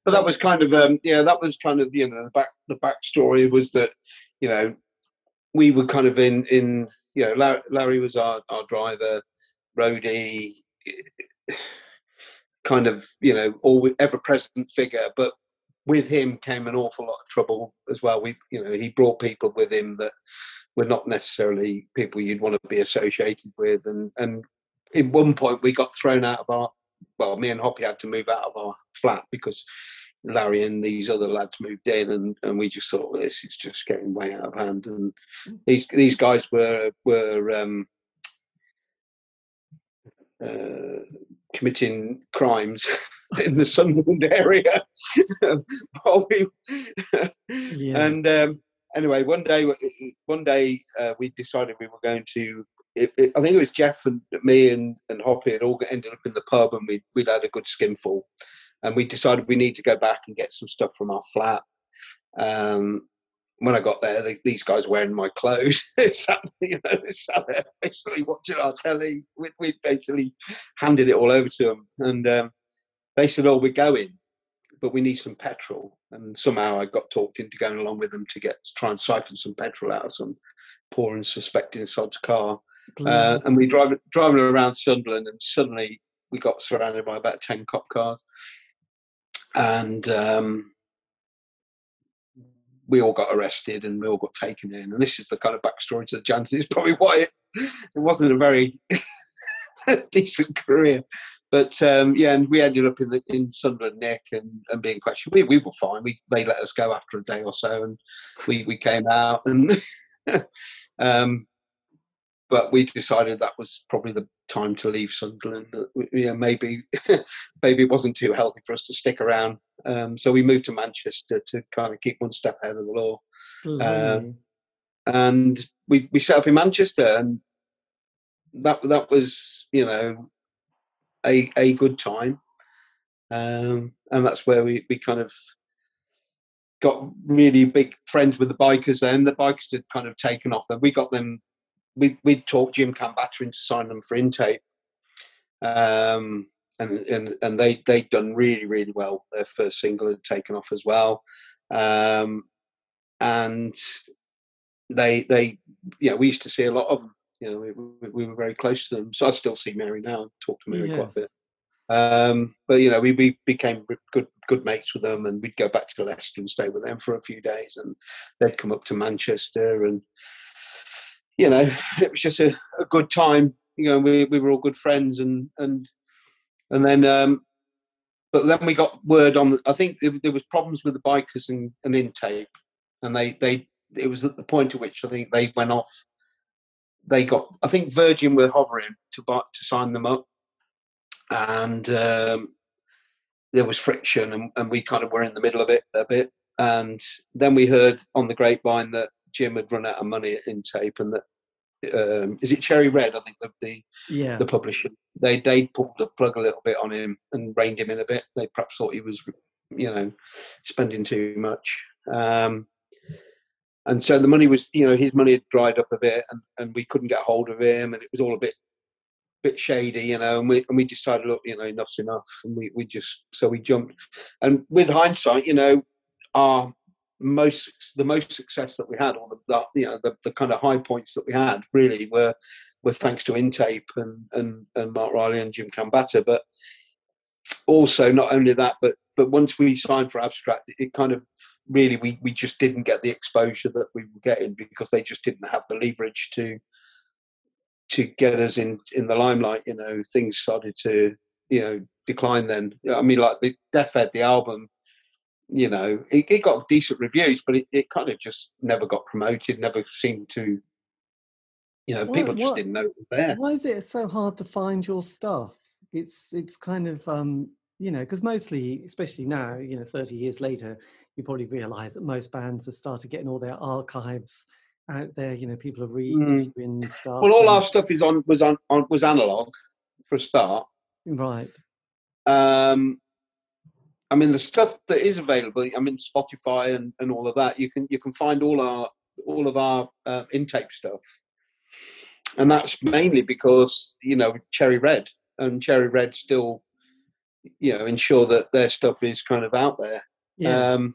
But that was kind of um, yeah, that was kind of you know the back the backstory was that you know we were kind of in in you know Larry, Larry was our our driver, roadie, kind of you know always ever present figure, but with him came an awful lot of trouble as well. We you know he brought people with him that were not necessarily people you'd want to be associated with, and and in one point we got thrown out of our well, me and Hoppy had to move out of our flat because Larry and these other lads moved in, and, and we just thought this is just getting way out of hand. And these these guys were were um, uh, committing crimes in the Sunderland area. While we- Yes. And um, anyway, one day one day uh, we decided we were going to. It, it, I think it was Jeff and me and, and Hoppy had all ended up in the pub and we we'd had a good skinful, and we decided we need to go back and get some stuff from our flat. Um, when I got there, they, these guys wearing my clothes, sat, you know, sat there basically watching our telly. We, we basically handed it all over to them, and um, they said, "Oh, we're going, but we need some petrol." And somehow I got talked into going along with them to get to try and siphon some petrol out of some poor and suspecting sod's car. Uh, and we drive driving around Sunderland, and suddenly we got surrounded by about ten cop cars, and um, we all got arrested and we all got taken in. And this is the kind of backstory to the Janitors. It's probably why it, it wasn't a very decent career. But um, yeah, and we ended up in the in Sunderland Nick and, and being questioned. We we were fine. We they let us go after a day or so, and we we came out and. um, but we decided that was probably the time to leave Sunderland. That you know, maybe maybe it wasn't too healthy for us to stick around. Um, so we moved to Manchester to kind of keep one step ahead of the law Blimey. and we, we set up in Manchester, and that that was you know a a good time, um, and that's where we, we kind of got really big friends with the Bykers. Then the Bykers had kind of taken off, and we got them. We we talked Jim Khambatta into signing them for In Tape, um, and and and they they'd done really really well. Their first single had taken off as well, um, and they they you know we used to see a lot of them. You know, we, we were very close to them. So I still see Mary now and talk to Mary yes. quite a bit. Um, but you know, we, we became good good mates with them, and we'd go back to Leicester and stay with them for a few days, and they'd come up to Manchester, and you know, it was just a, a good time. You know, we we were all good friends, and and and then, um, but then we got word on. The, I think there, was problems with the Bykers and, and In Tape, and they they it was at the point at which I think they went off. They got, I think Virgin were hovering to buy, to sign them up, and um, there was friction, and, and, we kind of were in the middle of it a bit. And then we heard on the grapevine that Jim had run out of money at In Tape, and that um, is it Cherry Red? I think the the, yeah. the publisher they they pulled the plug a little bit on him and reined him in a bit. They perhaps thought he was, you know, spending too much. Um, and so the money was, you know, his money had dried up a bit, and, and we couldn't get hold of him, and it was all a bit bit shady, you know, and we and we decided, look, you know, enough's enough, and we we just so we jumped, and with hindsight, you know, our most the most success that we had, or the, the you know the, the kind of high points that we had, really were were thanks to In Tape and and and Marc Riley and Jim Khambatta, but also not only that, but but once we signed for Abstract, it kind of really we we just didn't get the exposure that we were getting because they just didn't have the leverage to to get us in in the limelight. You know, things started to you know decline. Then I mean, like the Death the album. You know, it, it got decent reviews, but it, it kind of just never got promoted. Never seemed to. You know, what, people just what, didn't know it was there. Why is it so hard to find your stuff? It's it's kind of um, you know because mostly, especially now, you know, thirty years later, you probably realize that most bands have started getting all their archives out there. You know, people are reading mm. stuff. Well, all and... our stuff is on was on, on was analog for a start. Right. Um, I mean, the stuff that is available. I mean, Spotify and, and all of that. You can you can find all our all of our uh, In Tape stuff, and that's mainly because you know Cherry Red and Cherry Red still, you know, ensure that their stuff is kind of out there. Yes. Um,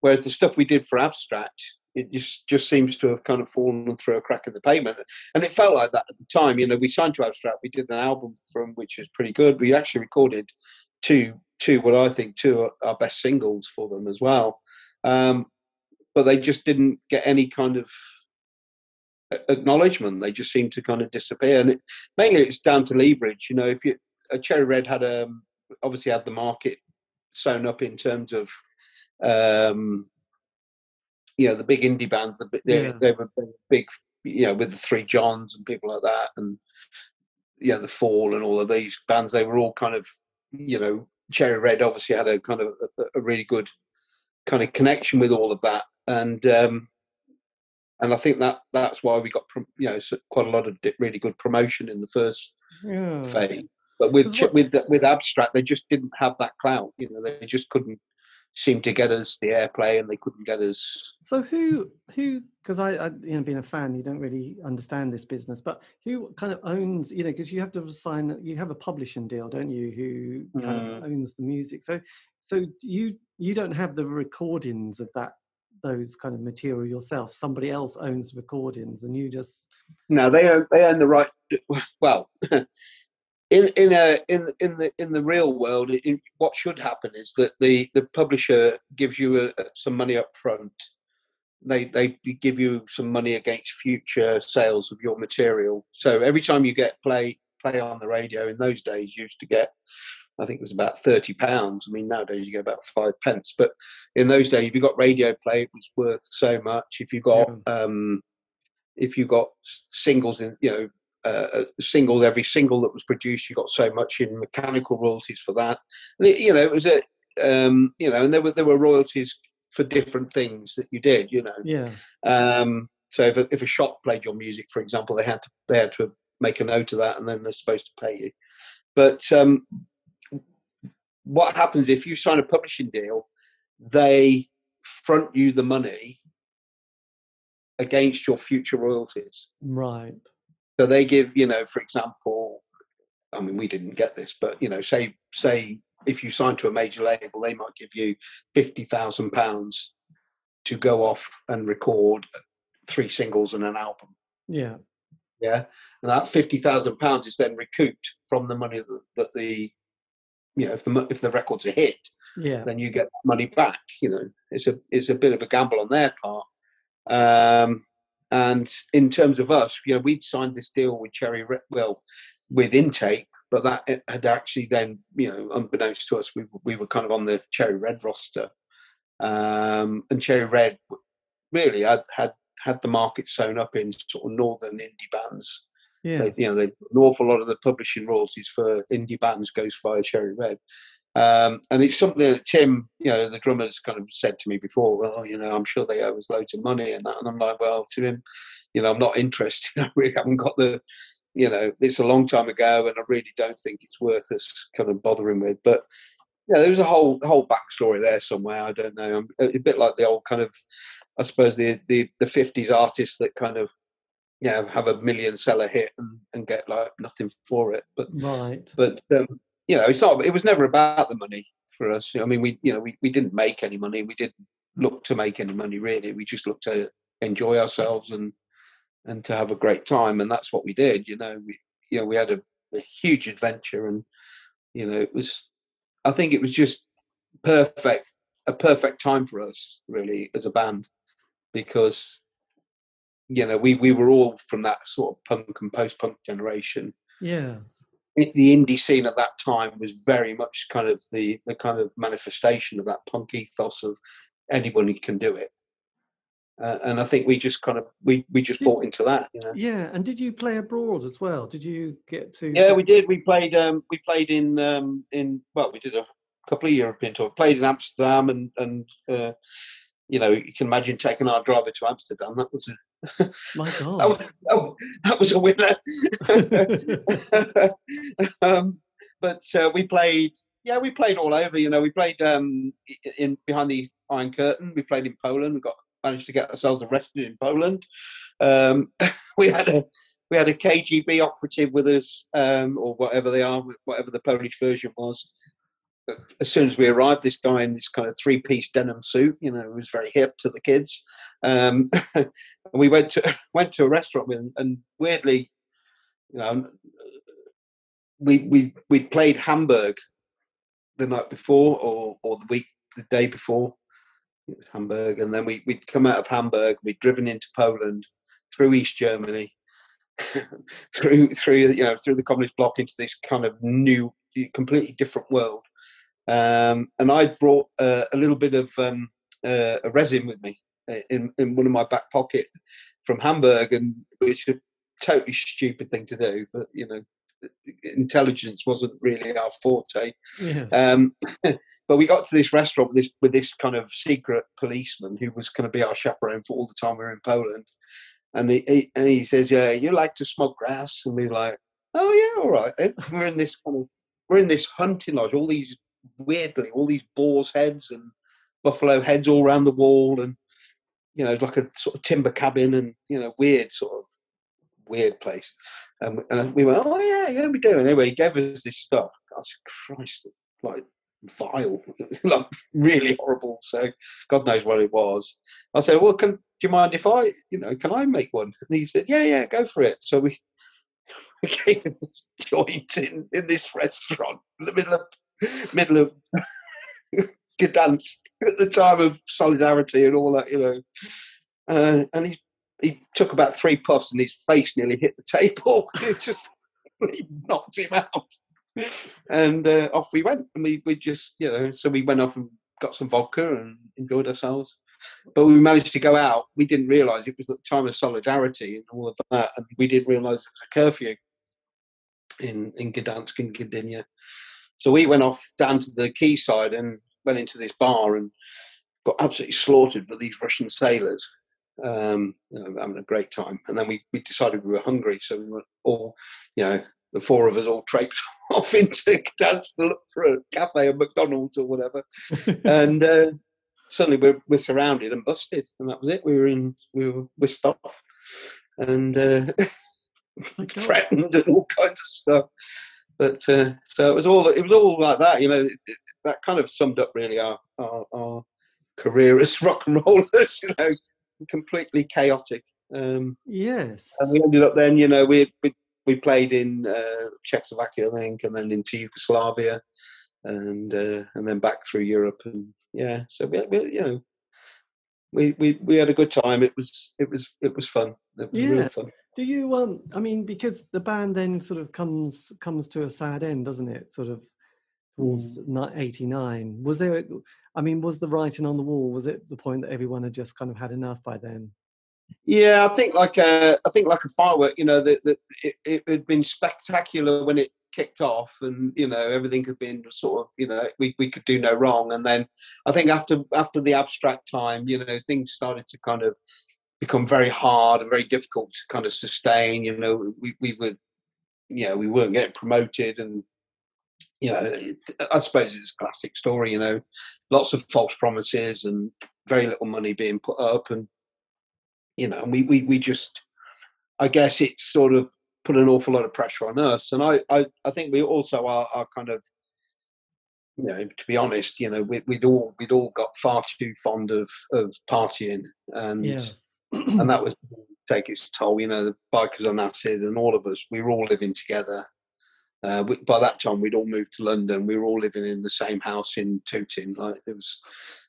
whereas the stuff we did for Abstract, it just just seems to have kind of fallen through a crack in the pavement, and it felt like that at the time. You know, we signed to Abstract, we did an album from which was pretty good. We actually recorded two two what I think two our best singles for them as well, um, but they just didn't get any kind of acknowledgement. They just seemed to kind of disappear, and it, mainly it's down to leverage. You know, if you a Cherry Red had a um, obviously had the market sewn up in terms of um, you know the big indie bands. The, they, yeah. they were big, you know, with the Three Johns and people like that, and you know the Fall and all of these bands. They were all kind of, you know, Cherry Red obviously had a kind of a, a really good kind of connection with all of that, and um, and I think that that's why we got you know quite a lot of really good promotion in the first yeah. phase. But with what, with with abstract, they just didn't have that clout. You know, they just couldn't seemed to get us the airplay and they couldn't get us so who who because I, I, you know being a fan you don't really understand this business but who kind of owns you know because you have to sign you have a publishing deal don't you who kind mm. of owns the music so so you you don't have the recordings of that those kind of material yourself somebody else owns recordings and you just no they own they own the right well in in a in in the in the real world, in, what should happen is that the the publisher gives you a, some money up front. They they give you some money against future sales of your material. So every time you get play play on the radio, in those days, you used to get. I think it was about thirty pounds. I mean, nowadays you get about five pence. But in those days, if you got radio play, it was worth so much. If you got yeah. um, if you got singles in, you know, uh, uh, singles, every single that was produced, you got so much in mechanical royalties for that. And it, you know, it was a, um, you know, and there were there were royalties for different things that you did, you know. Yeah. Um, so if a, if a shop played your music, for example, they had to they had to make a note of that, and then they're supposed to pay you. But um, what happens if you sign a publishing deal? They front you the money against your future royalties. Right. So they give, you know, for example, I mean, we didn't get this, but you know, say say if you sign to a major label, they might give you fifty thousand pounds to go off and record three singles and an album. Yeah. Yeah, and that fifty thousand pounds is then recouped from the money that, that the, you know, if the if the records are hit, Yeah. then you get money back. You know, it's a it's a bit of a gamble on their part. Um, and in terms of us, you know, we'd signed this deal with Cherry Red, well, with In Tape, but that had actually then, you know, unbeknownst to us, we we were kind of on the Cherry Red roster, um, and Cherry Red really had had had the market sewn up in sort of northern indie bands. Yeah. They, you know, they, an awful lot of the publishing royalties for indie bands goes via Cherry Red. Um, and it's something that Tim, you know, the drummer's kind of said to me before, well, you know, I'm sure they owe us loads of money and that. And I'm like, well, to him, you know, I'm not interested. I really haven't got the, you know, it's a long time ago and I really don't think it's worth us kind of bothering with. But yeah, there was a whole whole backstory there somewhere. I don't know. I'm a bit like the old kind of, I suppose the the the fifties artists that kind of, you know, have a million seller hit and, and get like nothing for it. But Right. but um, you know, it's not. It was never about the money for us. I mean, we you know we, we didn't make any money. We didn't look to make any money really. We just looked to enjoy ourselves and and to have a great time, and that's what we did. You know, we you know we had a, a huge adventure, and you know it was. I think it was just perfect, a perfect time for us really as a band, because you know we we were all from that sort of punk and post punk generation Yeah. It- the indie scene at that time was very much kind of the the kind of manifestation of that punk ethos of anybody can do it uh, and i think we just kind of we we just Did- bought into that you know Yeah. And did you play abroad as well? Did you get to? yeah we did we played um we played in um in well we did a couple of european tours played in amsterdam and and uh you know you can imagine taking our driver to amsterdam that was a My that God. was, oh, that was a winner. Um, but uh, we played yeah we played all over you know we played um, in behind the iron curtain we played in poland we got managed to get ourselves arrested in poland. Um, we had a we had a kgb operative with us um, or whatever they are whatever the polish version was as soon as we arrived this guy in this kind of three piece denim suit you know was very hip to the kids um, and we went to went to a restaurant with him, and weirdly you know, we we we played Hamburg the night before or or the week the day before. It was Hamburg, and then we we'd come out of Hamburg. We'd driven into Poland, through East Germany, through through you know through the communist bloc into this kind of new, completely different world. Um, and I brought uh, a little bit of um, uh, a resin with me uh, in in one of my back pocket from Hamburg, and which is a totally stupid thing to do, but you know, intelligence wasn't really our forte. Yeah. Um, but we got to this restaurant with this with this kind of secret policeman who was going to be our chaperone for all the time we were in Poland. And he, he and he says, "Yeah, you like to smoke grass?" And we're like, "Oh yeah, all right." Then. We're in this kind of we're in this hunting lodge. All these weirdly, all these boars' heads and buffalo heads all around the wall, and you know, like a sort of timber cabin, and you know, weird sort of weird place. Um, and, we- and we went, oh yeah, yeah, we do. And anyway, he gave us this stuff. God Christ, like vile, like really horrible. So God knows what it was. I said, well, can do you mind if I, you know, can I make one? And he said, yeah, yeah, go for it. So we. Gave him this joint in, in this restaurant in the middle of middle of Gdansk at the time of solidarity and all that, you know. Uh, and he he took about three puffs and his face nearly hit the table. It just knocked him out. And uh, off we went. And we, we just, you know, so we went off and got some vodka and enjoyed ourselves. But we managed to go out. We didn't realise it was at the time of solidarity and all of that. And we didn't realise it was a curfew in, in Gdansk and Gdynia. So we went off down to the quayside and went into this bar and got absolutely slaughtered by these Russian sailors um, you know, having a great time. And then we, we decided we were hungry, so we were all, you know, the four of us all traipsed off into Gdansk to look for a cafe or McDonald's or whatever. and uh, suddenly we're, we're surrounded and busted, and that was it. We were in, we were whisked off and uh, threatened and all kinds of stuff. But uh, so it was all it was all like that, you know. It, it- that kind of summed up really our, our our career as rock and rollers, you know, completely chaotic Um, yes. And we ended up then, you know, we we, we played in uh, Czechoslovakia, I think, and then into Yugoslavia, and uh, and then back through Europe, and yeah, so we, we you know. We, we, we had a good time. It was it was it was fun. It was Yeah. fun. Do you um I mean because the band then sort of comes comes to a sad end, doesn't it? Sort of towards Mm. 89. Was there I mean was the writing on the wall was it the point that everyone had just kind of had enough by then? Yeah, I think like a, I think like a firework. You know, that that it, it had been spectacular when it kicked off, and you know everything had been sort of, you know, we, we could do no wrong. And then I think after after the abstract time, you know, things started to kind of become very hard and very difficult to kind of sustain. You know, we we were, you know, we weren't getting promoted, and you know, I suppose it's a classic story. You know, lots of false promises and very little money being put up, and you know, we, we, we just, I guess it's sort of put an awful lot of pressure on us. And I, I, I think we also are, are kind of, you know, to be honest, you know, we, we'd all, we'd all got far too fond of, of partying and, Yes. and that was take its toll, you know, the Bykers on Acid and all of us, we were all living together. Uh, we, by that time, we'd all moved to London. We were all living in the same house in Tooting. Like it was,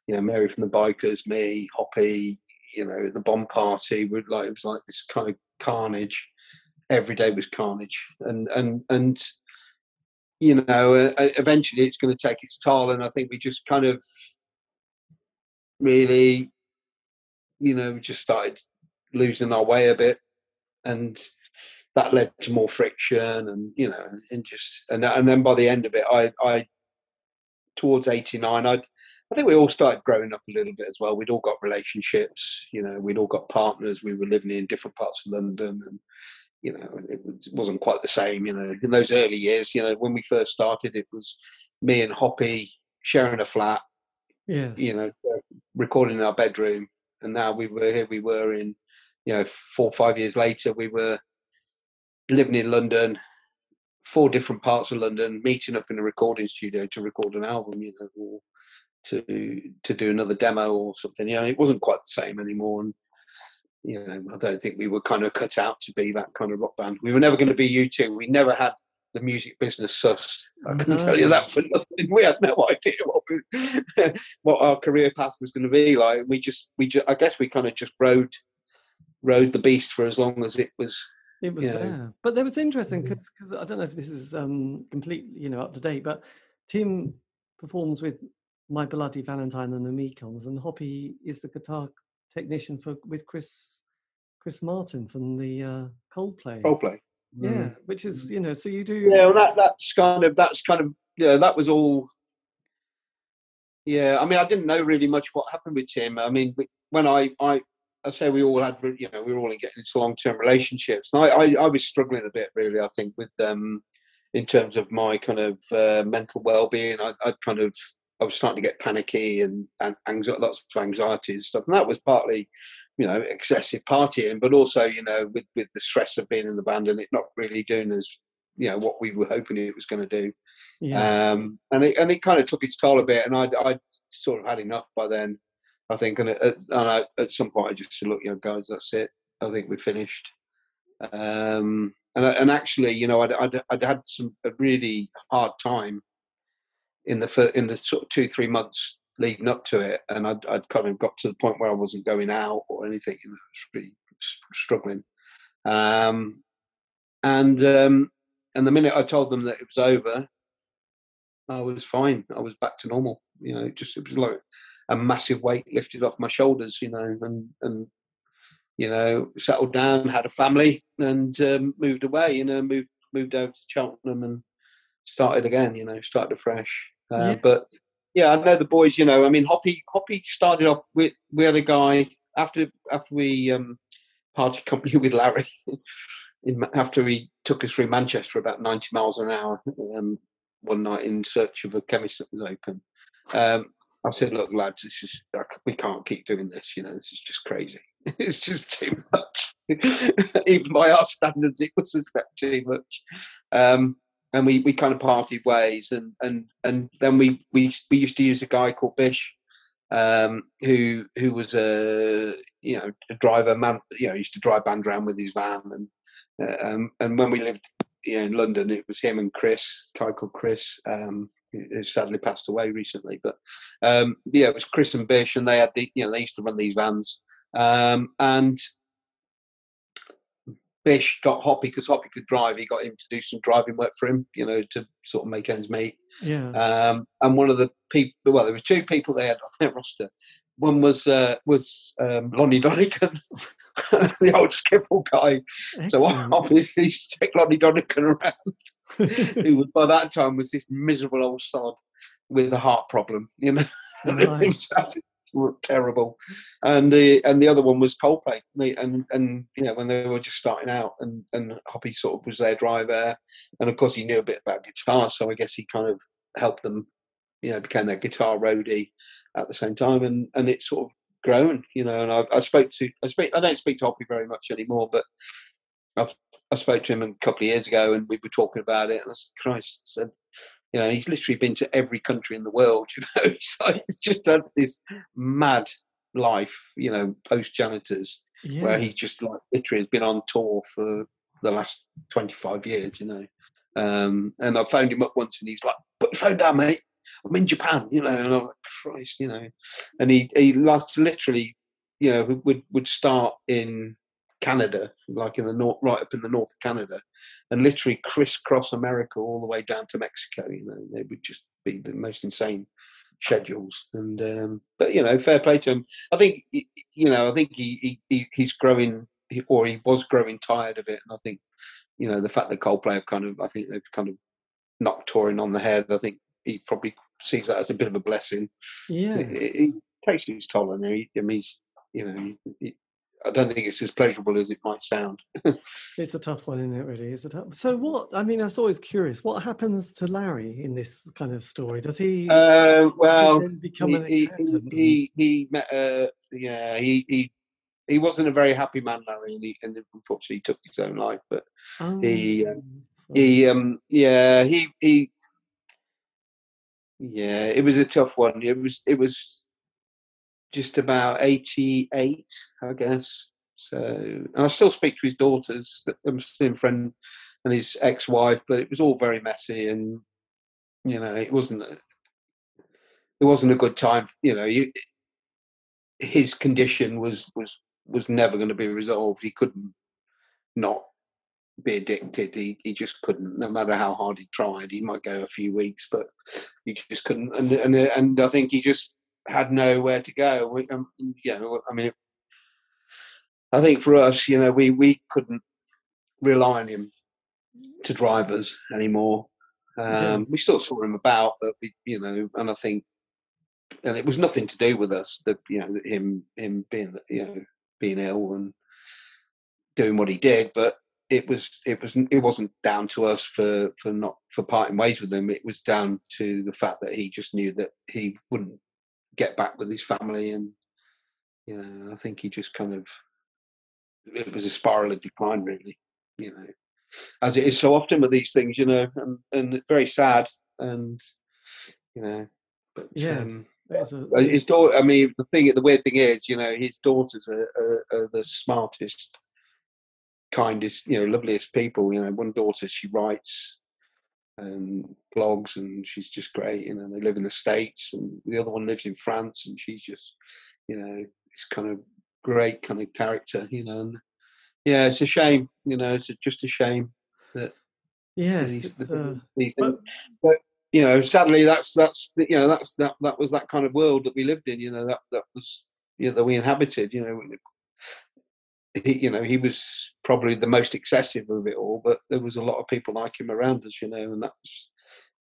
you know, Mary from the Bykers, me, Hoppy, you know, the bomb party. We'd like it was like this kind of carnage. Every day was carnage, and and and you know, uh, uh, eventually it's going to take its toll. And I think we just kind of really, you know, just started losing our way a bit, and that led to more friction, and you know, and just and and then by the end of it, I I towards 89 i i think we all started growing up a little bit as well we'd all got relationships you know we'd all got partners we were living in different parts of london and you know it was, wasn't quite the same you know in those early years you know when we first started it was me and hoppy sharing a flat Yes. you know recording in our bedroom and now we were here we were in you know four or five years later we were living in london four different parts of London, meeting up in a recording studio to record an album, you know, or to to do another demo or something. You know, it wasn't quite the same anymore. And you know, I don't think we were kind of cut out to be that kind of rock band. We were never going to be U2. We never had the music business sus. I can tell you that for nothing. We had no idea what we, what our career path was going to be like. We just we just I guess we kind of just rode rode the beast for as long as it was It was Yeah. there, but there was interesting Mhm. because I don't know if this is um, complete, you know, up to date. But Tim performs with My Bloody Valentine and the Mekons, and Hoppy is the guitar technician for with Chris Chris Martin from the uh, Coldplay. Coldplay. Yeah, which is you know, so you do. yeah well that that's kind of that's kind of yeah that was all yeah i mean i didn't know really much what happened with tim i mean when i i i say we all had you know we were all in getting into long-term relationships and i i, I was struggling a bit really i think with um in terms of my kind of uh, mental well-being I, i'd kind of i was starting to get panicky and, and anxi- lots of anxiety and stuff. And that was partly you know excessive partying but also you know with with the stress of being in the band and it not really doing as you know what we were hoping it was going to do. Yeah. um and it and it kind of took its toll a bit and i'd i'd sort of had enough by then i think. And at, and I, at some point i just said look you know guys that's it. I think we're finished. Um and and actually you know i'd i'd, I'd had some a really hard time in the fir- in the sort of two three months leading up to it and i'd, I'd kind of got to the point where i wasn't going out or anything know, I was really struggling um and um and the minute I told them that it was over, I was fine. I was back to normal. You know, it just it was like a massive weight lifted off my shoulders. You know, and and you know settled down, had a family, and um, moved away. You know, moved moved out to Cheltenham and started again. You know, started afresh. Uh, Yeah. But yeah, I know the boys. You know, I mean, Hoppy Hoppy started off with we had a guy after after we um, party company with Larry. in, after he took us through Manchester about 90 miles an hour um, one night in search of a chemist that was open. Um, I said, "Look, lads, this is we can't keep doing this. You know, this is just crazy. it's just too much. Even by our standards, it was a step too much." Um, and we, we kind of parted ways, and and and then we we we used to use a guy called Bish, um, who who was a you know a driver man. You know, used to drive band around with his van, and uh, um, and when we lived you know, in London, it was him and Chris, guy called Chris, um, who sadly passed away recently. But um, yeah, it was Chris and Bish, and they had the you know they used to run these vans, um, and Bish got Hoppy because Hoppy could drive. He got him to do some driving work for him, you know, to sort of make ends meet. Yeah. Um, and one of the people, well, there were two people they had on their roster. One was uh, was um, Lonnie Donegan, the old Skiffle guy. So Excellent. obviously stick Lonnie Donegan around, who was, by that time was this miserable old sod with a heart problem, you know. Right. Absolutely terrible. And the and the other one was Coldplay. They, and and you know when they were just starting out, and and Hoppy sort of was their driver, and of course he knew a bit about guitar, so I guess he kind of helped them. You know, became their guitar roadie at the same time, and and it sort of grown. You know, and I, I spoke to I speak I don't speak to Hoppy very much anymore, but I've I spoke to him a couple of years ago, and we were talking about it, and I said, "Christ," I said, you know, he's literally been to every country in the world. You know, so he's just done this mad life. You know, post janitors, where he Yes. just like literally has been on tour for the last twenty five years. You know, um, and I phoned him up once, and he's like, "Put your phone down, mate. I'm in Japan." You know, and I'm like, "Christ," you know, and he he literally, you know, would would start in Canada, like in the north, right up in the north of Canada, and literally crisscross America all the way down to Mexico. You know, they would just be the most insane schedules. And um, but you know, fair play to him. I think you know, I think he, he, he he's growing, or he was growing tired of it. And I think you know the fact that Coldplay have kind of, I think they've kind of knocked touring on the head. I think he probably sees that as a bit of a blessing. Yeah, It, it, it takes his toll on him. He- I mean, he's you know. He, he, I don't think it's as pleasurable as it might sound. It's a tough one, isn't it? Really, is it? tough. So, what? I mean, I was always curious. What happens to Larry in this kind of story? Does he? Uh, does he well, become he, an he, accountant? he, he met, uh, yeah, he, he, he wasn't a very happy man, Larry, and, he, and unfortunately he took his own life. But he, uh, Oh, he, um, yeah, he, he, yeah, it was a tough one. It was, it was just about eighty-eight, I guess. So, and I still speak to his daughters. I'm still in friend and his ex-wife, but it was all very messy, and you know, it wasn't. a- It wasn't a good time. You know, you, his condition was was was never going to be resolved. He couldn't not be addicted. He he just couldn't. No matter how hard he tried, he might go a few weeks, but he just couldn't. And and and I think he just had nowhere to go. We, um, you know, I mean, I think for us, you know, we we couldn't rely on him to drive us anymore. Um, Yes. We still saw him about, but we, you know, and I think, and it was nothing to do with us. That you know, him him being you know being ill and doing what he did, but it was it was it wasn't down to us for for not for parting ways with him. It was down to the fact that he just knew that he wouldn't get back with his family, and you know, I think he just kind of it was a spiral of decline, really. You know, as it is so often with these things, you know, and and very sad, and you know, but um, it's a- uh, his daughter. I mean, the thing, the weird thing is, you know, his daughters are, are, are the smartest, kindest, you know, loveliest people. You know, one daughter she writes and blogs, and she's just great. You know, they live in the states, and the other one lives in France, and she's just, you know, this kind of great kind of character. You know, and yeah, it's a shame. You know, it's a, just a shame that It's, the- uh, but but you know, sadly, that's that's you know that's that that was that kind of world that we lived in. You know, that that was you know, that we inhabited. You know, he, you know, he was probably the most excessive of it all, but there was a lot of people like him around us. You know, and that was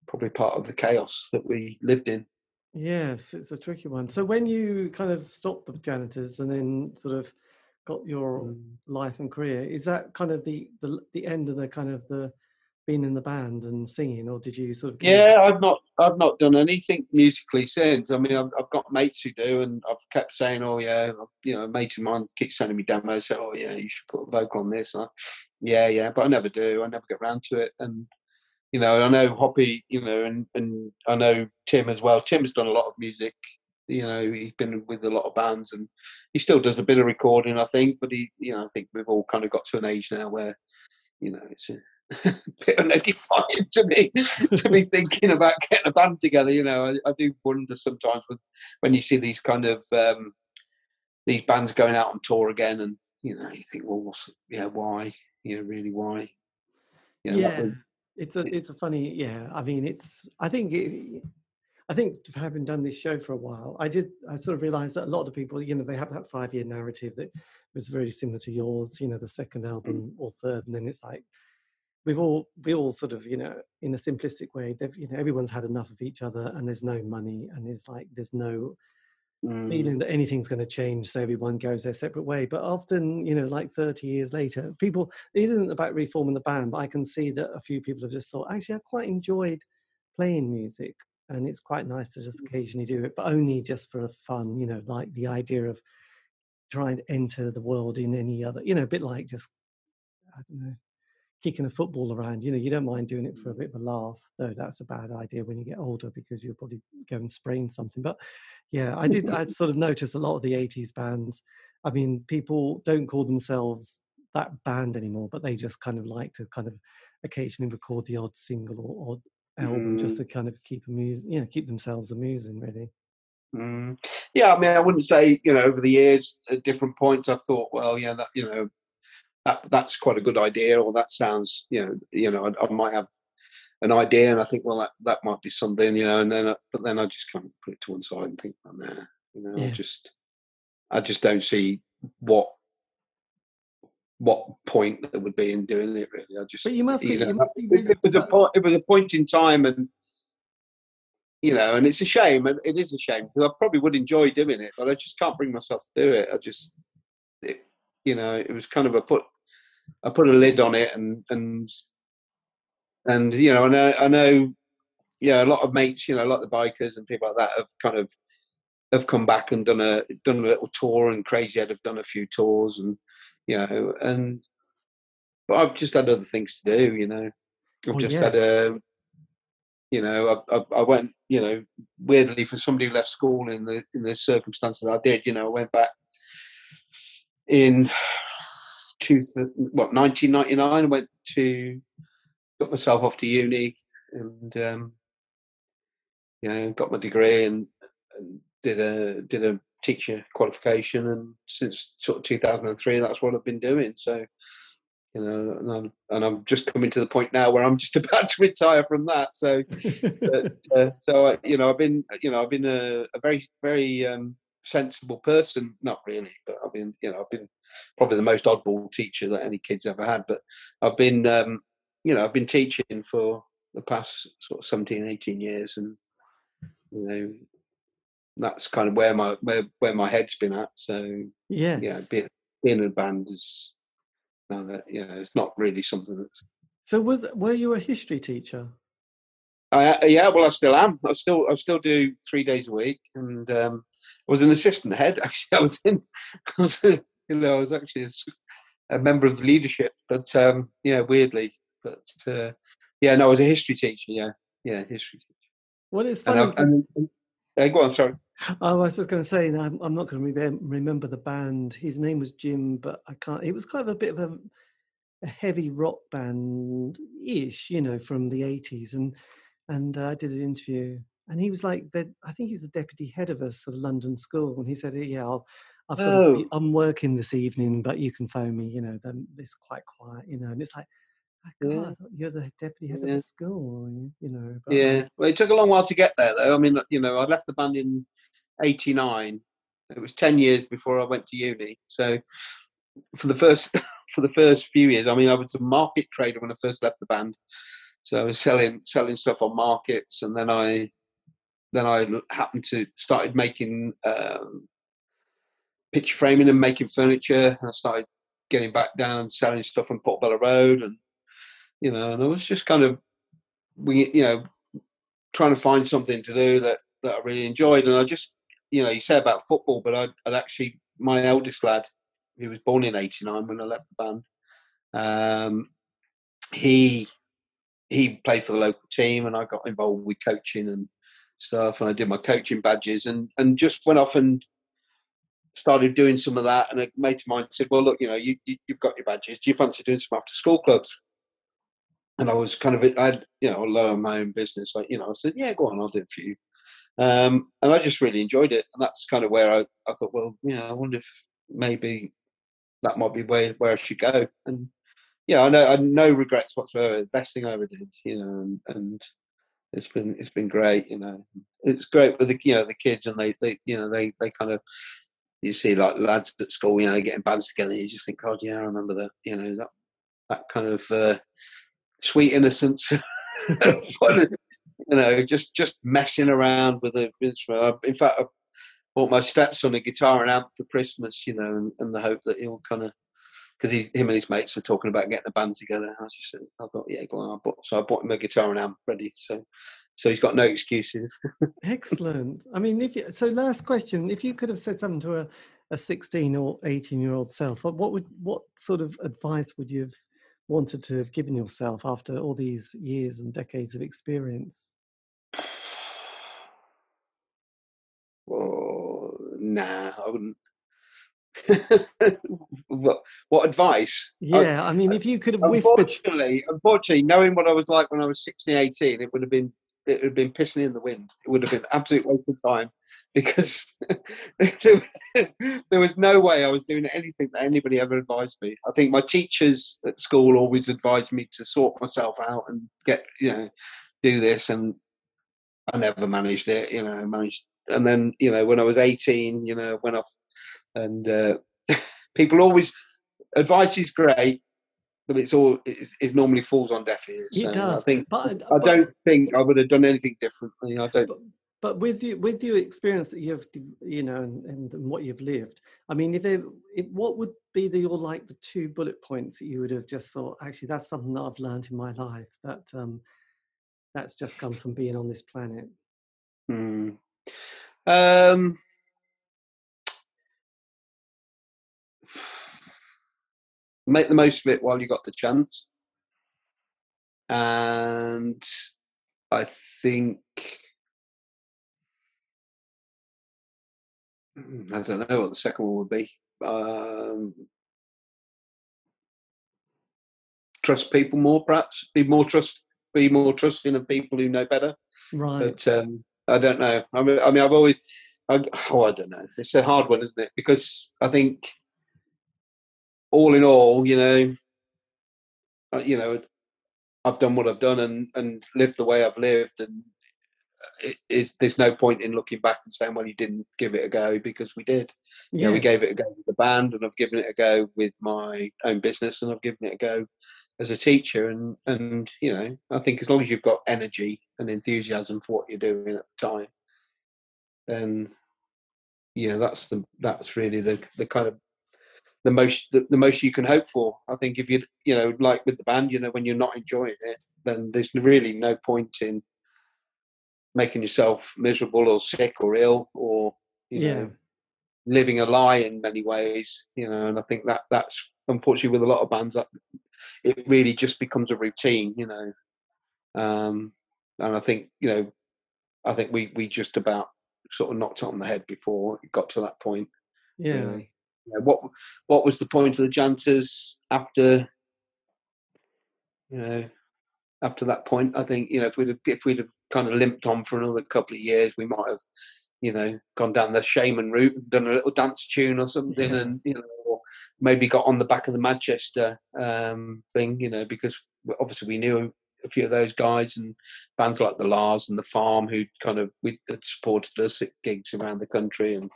probably part of the chaos that we lived in. Yes, it's a tricky one. So when you kind of stopped the janitors and then sort of got your Mm. life and career, is that kind of the the, the end of the kind of the being in the band and singing, or did you sort of? Yeah, I've not I've not done anything musically since. I mean, I've, I've got mates who do, and I've kept saying, "Oh yeah," you know, a mate of mine keeps sending me demos. Say, "Oh yeah, you should put a vocal on this." I, yeah, yeah, but I never do. I never get round to it. And you know, I know Hoppy, you know, and and I know Tim as well. Tim's done a lot of music. you know he's been with a lot of bands and he still does a bit of recording i think but he you know i think we've all kind of got to an age now where you know it's a bit unedifying to me to be thinking about getting a band together you know I, I, do wonder sometimes with when you see these kind of um these bands going out on tour again and you know you think well what's yeah why you know really why you know, yeah it's a it's a funny yeah i mean it's i think it, I think having done this show for a while, I did. I sort of realised that a lot of people, you know, they have that five-year narrative that was very similar to yours. You know, the second mm. album or third, and then it's like we've all we all sort of, you know, in a simplistic way, they've you know everyone's had enough of each other, and there's no money, and it's like there's no mm. feeling that anything's going to change, so everyone goes their separate way. But often, you know, like 30 years later, people it isn't about reforming the band, but I can see that a few people have just thought, actually, I quite enjoyed playing music and it's quite nice to just occasionally do it, but only just for fun. You know, like the idea of trying to enter the world in any other. You know, a bit like just I don't know, kicking a football around. You know, you don't mind doing it for a bit of a laugh, though that's a bad idea when you get older because you'll probably go and sprain something. But yeah, I did. I sort of noticed a lot of the '80s bands. I mean, people don't call themselves that band anymore, but they just kind of like to kind of occasionally record the odd single or, or album mm. just to kind of keep amusing, you know, keep themselves amusing, really. Mm. Yeah, I mean, I wouldn't say you know over the years at different points I've thought, well, yeah, that you know, that that's quite a good idea, or that sounds, you know, you know, I, I might have an idea, and I think, well, that that might be something, you know, and then but then I just kind of put it to one side and think, oh, nah, you know, yeah. I just I just don't see what what point there would be in doing it really. I just but you must be, know, you must be it, it was a point it was a point in time and you know and it's a shame and it is a shame because i probably would enjoy doing it but i just can't bring myself to do it. I just you know it was kind of a put i put a lid on it and and and you know i know i know yeah a lot of mates you know a lot of the Bykers and people like that have kind of have come back and done a done a little tour and Crazyhead have done a few tours and you know, and but I've just had other things to do, you know. I've oh, just yes. had a, you know, I, I, I, went, you know, weirdly for somebody who left school in the in the circumstances I did, you know, I went back in two, what 1999. I went to got myself off to uni and um, you know got my degree and, and did a did a teacher qualification, and since sort of 2003, that's what I've been doing. So, you know, and I'm, and I'm just coming to the point now where I'm just about to retire from that. So, but, uh, so I, you know, I've been, you know, I've been a, a very, very um, sensible person. Not really, but I've been, you know, I've been probably the most oddball teacher that any kid's ever had. But I've been, um, you know, I've been teaching for the past sort of 17, 18 years, and you know, that's kind of where my where, where my head's been at. So yeah, yeah, being, being in a band is now that yeah, it's not really something that's. So was were you a history teacher? I, uh, yeah, well, I still am. I still I still do three days a week, and um, I was an assistant head. Actually, I was in. I was you know I was actually a, a member of the leadership, but um, yeah, weirdly, but uh, yeah, no, I was a history teacher. Yeah, yeah, history teacher. Well, it's funny. And, and, uh, go on, sorry. Oh, I was just going to say, I'm, I'm not going to remember the band. His name was Jim, but I can't. It was kind of a bit of a, a heavy rock band ish, you know, from the 80s. And and uh, I did an interview, and he was like, the, I think he's the deputy head of a sort of London school. And he said, Yeah, I'll, I've oh. I'm working this evening, but you can phone me, you know, then it's quite quiet, you know. And it's like, God, yeah. you're the deputy head yeah. of the school, you know. yeah, well, it took a long while to get there, though. I mean, you know, I left the band in '89. It was ten years before I went to uni. So, for the first for the first few years, I mean, I was a market trader when I first left the band. So I was selling selling stuff on markets, and then I then I happened to started making um, picture framing and making furniture, and I started getting back down selling stuff on Portobello Road and you know, and I was just kind of, we, you know, trying to find something to do that that I really enjoyed, and I just, you know, you say about football, but I'd, I'd actually my eldest lad, he was born in '89 when I left the band, um, he he played for the local team, and I got involved with coaching and stuff, and I did my coaching badges, and and just went off and started doing some of that. And a mate of mine said, "Well, look, you know, you, you have got your badges. Do you fancy doing some after school clubs?" And I was kind of, I had, you know, low my own business. Like, you know, I said, "Yeah, go on, I'll do a few." Um, and I just really enjoyed it, and that's kind of where I, I thought, well, yeah, I wonder if maybe that might be where where I should go. And yeah, I know I no regrets whatsoever. Best thing I ever did, you know, and, and it's been it's been great. You know, it's great with the you know the kids, and they they you know they they kind of you see like lads at school, you know, getting bands together. You just think, God, yeah, I remember that. You know that that kind of uh, sweet innocence. you know, just just messing around with the instrument. In fact, I bought my stepson a guitar and amp for Christmas. You know, and, and the hope that he'll kind of because he him and his mates are talking about getting a band together. I just I thought, yeah, go on. I bought, so I bought him a guitar and amp ready. So so he's got no excuses. Excellent. I mean, if you, so, last question: If you could have said something to a, a sixteen or eighteen year old self, what would what sort of advice would you have wanted to have given yourself after all these years and decades of experience? Well, nah, I wouldn't. what, what, advice? Yeah, I, I, mean, if you could have unfortunately, whispered. Unfortunately, knowing what I was like when I was 16, 18, it would have been it would have been pissing in the wind. It would have been absolute waste of time because there was no way I was doing anything that anybody ever advised me. I think my teachers at school always advised me to sort myself out and get, you know, do this, and I never managed it. You know, managed, and then you know when I was eighteen, you know, went off, and uh, people always advice is great, but it's all it, normally falls on deaf ears. It so does. I think but, I don't think I would have done anything differently. I don't. But, but with you, with your experience that you've, you know, and, and, and what you've lived, I mean, if, it, if what would be the your like the two bullet points that you would have just thought, actually, that's something that I've learned in my life that um, that's just come from being on this planet. Um, make the most of it while you got the chance. And I think I don't know what the second one would be. Um, trust people more, perhaps. Be more trust. Be more trusting of people who know better. Right. But um, I don't know. I mean, I mean, I've always. I, oh, I don't know. It's a hard one, isn't it? Because I think all in all, you know, uh, you know, I've done what I've done and and lived the way I've lived, and Uh, it, it's, there's no point in looking back and saying, well, you didn't give it a go because we did. Yeah, you know, we gave it a go with the band, and I've given it a go with my own business, and I've given it a go as a teacher, and and you know, I think as long as you've got energy and enthusiasm for what you're doing at the time, then you know that's the that's really the the kind of the most the, the, most you can hope for. I think if you you know like with the band, you know when you're not enjoying it, then there's really no point in making yourself miserable or sick or ill or you yeah. know living a lie in many ways. You know, and I think that that's unfortunately with a lot of bands that it really just becomes a routine. You know, um, and I think you know I think we we just about sort of knocked it on the head before it got to that point. Yeah. Really you know, what what was the point of the Janitors after you know after that point? I think you know if we'd have, if we'd have kind of limped on for another couple of years, we might have you know gone down the Shamen route and done a little dance tune or something, and you know or maybe got on the back of the Manchester um, thing, you know, because obviously we knew a few of those guys and bands like the La's and the Farm who kind of we had supported us at gigs around the country and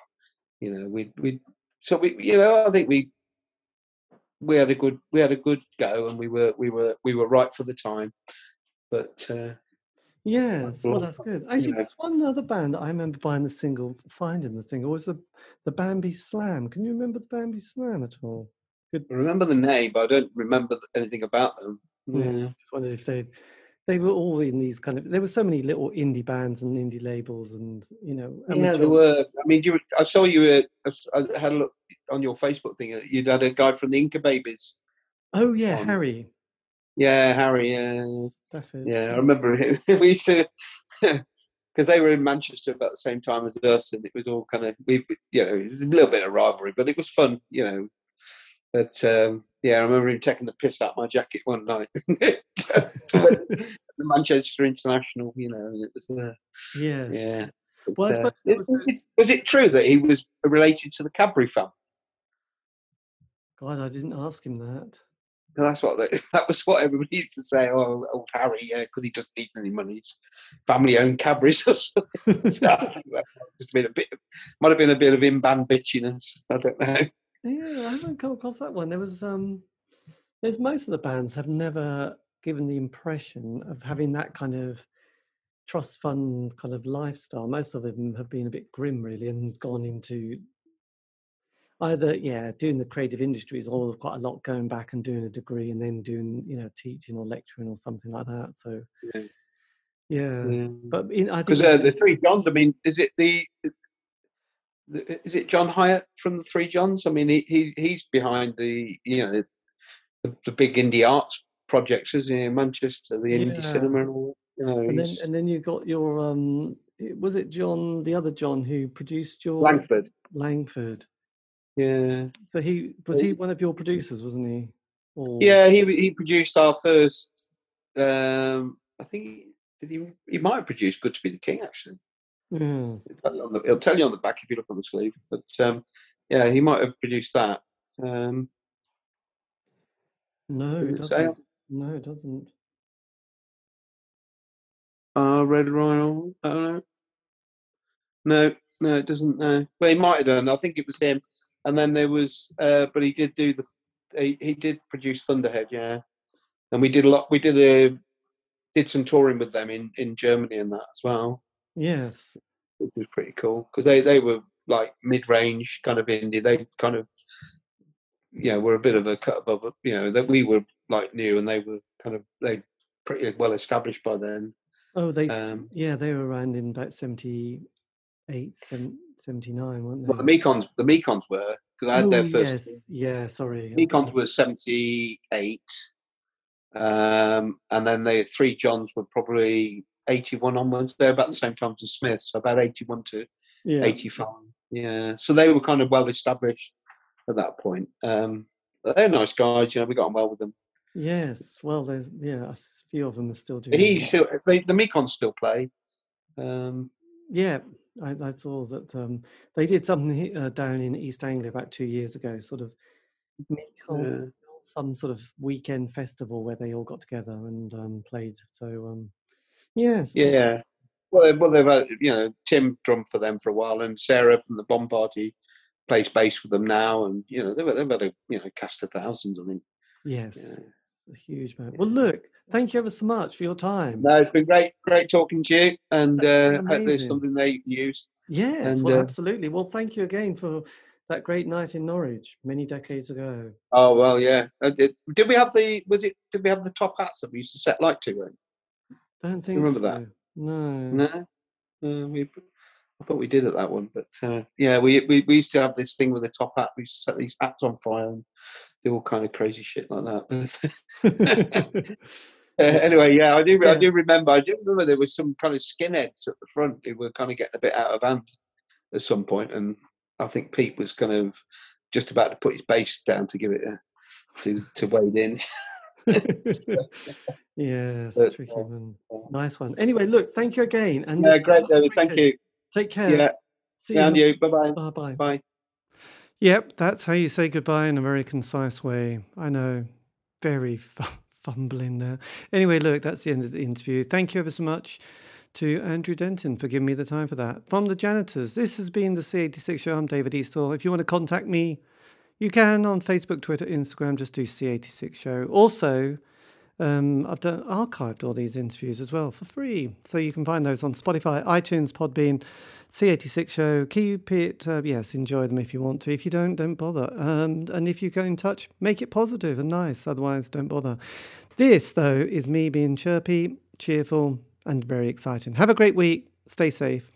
you know we we so we, you know, I think we we had a good we had a good go, and we were we were we were right for the time. But uh, yes, well, that's good. Actually, there's one other band that I remember buying the single, finding the single or was the the Bambi Slam. Can you remember the Bambi Slam at all? Good. I remember the name, but I don't remember anything about them. Yeah, yeah. just wondered if they they were all in these kind of there were so many little indie bands and indie labels and you know yeah there were i mean you i saw you uh, i had a look on your facebook thing uh, you'd had a guy from the inca babies oh yeah on. harry yeah harry yeah yeah i remember we used to because they were in Manchester about the same time as us, and it was all kind of we, you know, it was a little bit of rivalry, but it was fun, you know. But um, yeah, I remember him taking the piss out my jacket one night to, the Manchester International, you know, and it was uh, yeah, yeah. Well, uh, was, it, was it true that he was related to the Cadbury family? God, I didn't ask him that. That's what that was what everybody used to say. Oh, old Harry, yeah, because he doesn't need any money. Family-owned Cadbury's so I think that have been a bit, might have been a bit of in-band bitchiness. I don't know. Yeah, I haven't come across that one. There was, um, there's most of the bands have never given the impression of having that kind of trust fund kind of lifestyle. Most of them have been a bit grim, really, and gone into either yeah doing the creative industries or quite a lot going back and doing a degree and then doing you know teaching or lecturing or something like that so yeah, yeah. yeah. but because uh, the three johns i mean is it the, the, is it john Hyatt from the three johns i mean he, he he's behind the you know the, the big indie arts projects isn't he in manchester the indie yeah. cinema and all you know, and then and then you've got your um was it john the other john who produced your langford langford yeah. So he was he one of your producers, wasn't he? Or... Yeah, he he produced our first. Um, I think he, did he he might have produced "Good to Be the King" actually. Yeah. It'll tell, you on the, it'll tell you on the back if you look on the sleeve. But um, yeah, he might have produced that. Um, no, it doesn't. No, it doesn't. Uh, Red Rhino. I don't know. No, no, it doesn't. No. Well, he might have done. I think it was him and then there was, uh, but he did do the, he, he did produce Thunderhead, yeah, and we did a lot. We did a did some touring with them in in Germany and that as well. Yes, which was pretty cool because they they were like mid range kind of indie. They kind of yeah were a bit of a cut above. You know that we were like new and they were kind of they pretty well established by then. Oh, they um, yeah they were around in about seventy eight, 79, weren't they? Well, the Mekons, the Mekons were because I had oh, their first. Yes. Yeah, sorry. Mekons were 78, um, and then the three Johns were probably 81 onwards. They're about the same time as the Smiths, so about 81 to yeah. 85. Yeah, so they were kind of well established at that point. Um, they're nice guys, you know. We got on well with them. Yes, well, there's yeah, a few of them are still doing. He still, they, the Mekons still play. Um, yeah, I, I saw that um, they did something uh, down in East Anglia about two years ago, sort of yeah. some sort of weekend festival where they all got together and um, played. So um, yes, yeah. Well, well, they've had, you know Tim drummed for them for a while, and Sarah from the Bomb Party plays bass with them now, and you know they've, they've had a you know cast of thousands, I think. Yes, yeah. A huge man. Well, look, Thank you ever so much for your time. No, it's been great, great talking to you, and uh, hope there's something they can use. Yes, and, well, uh, absolutely. Well, thank you again for that great night in Norwich many decades ago. Oh well, yeah. Uh, did, did, we have the? Was it? Did we have the top hats that we used to set light to then? Don't think. remember so. that? No. No. Uh, we, I thought we did at that one, but uh, yeah, we, we we used to have this thing with the top hat. We used to set these hats on fire and do all kind of crazy shit like that. Uh, anyway, yeah, I do. Yeah. I do remember. I do remember there was some kind of skinheads at the front who were kind of getting a bit out of hand at some point, and I think Pete was kind of just about to put his base down to give it a, to to wade in. tricky uh, one. Nice one. Anyway, look, thank you again. And yeah, great, David. Thank you. Take care. Yeah. See you. And you. Bye bye. Bye bye. Yep, that's how you say goodbye in a very concise way. I know, very fun fumbling there. Anyway, look, that's the end of the interview. Thank you ever so much to Andrew Denton for giving me the time for that. From the janitors, this has been the C86 show. I'm David Eastaugh. If you want to contact me, you can on Facebook, Twitter, Instagram. Just do C86 show. Also, um, I've done archived all these interviews as well for free, so you can find those on Spotify, iTunes, Podbean. C86 show. Keep it, uh, yes, enjoy them if you want to. If you don't, don't bother. Um, and if you get in touch, make it positive and nice. Otherwise, don't bother. This, though, is me being chirpy, cheerful, and very exciting. Have a great week. Stay safe.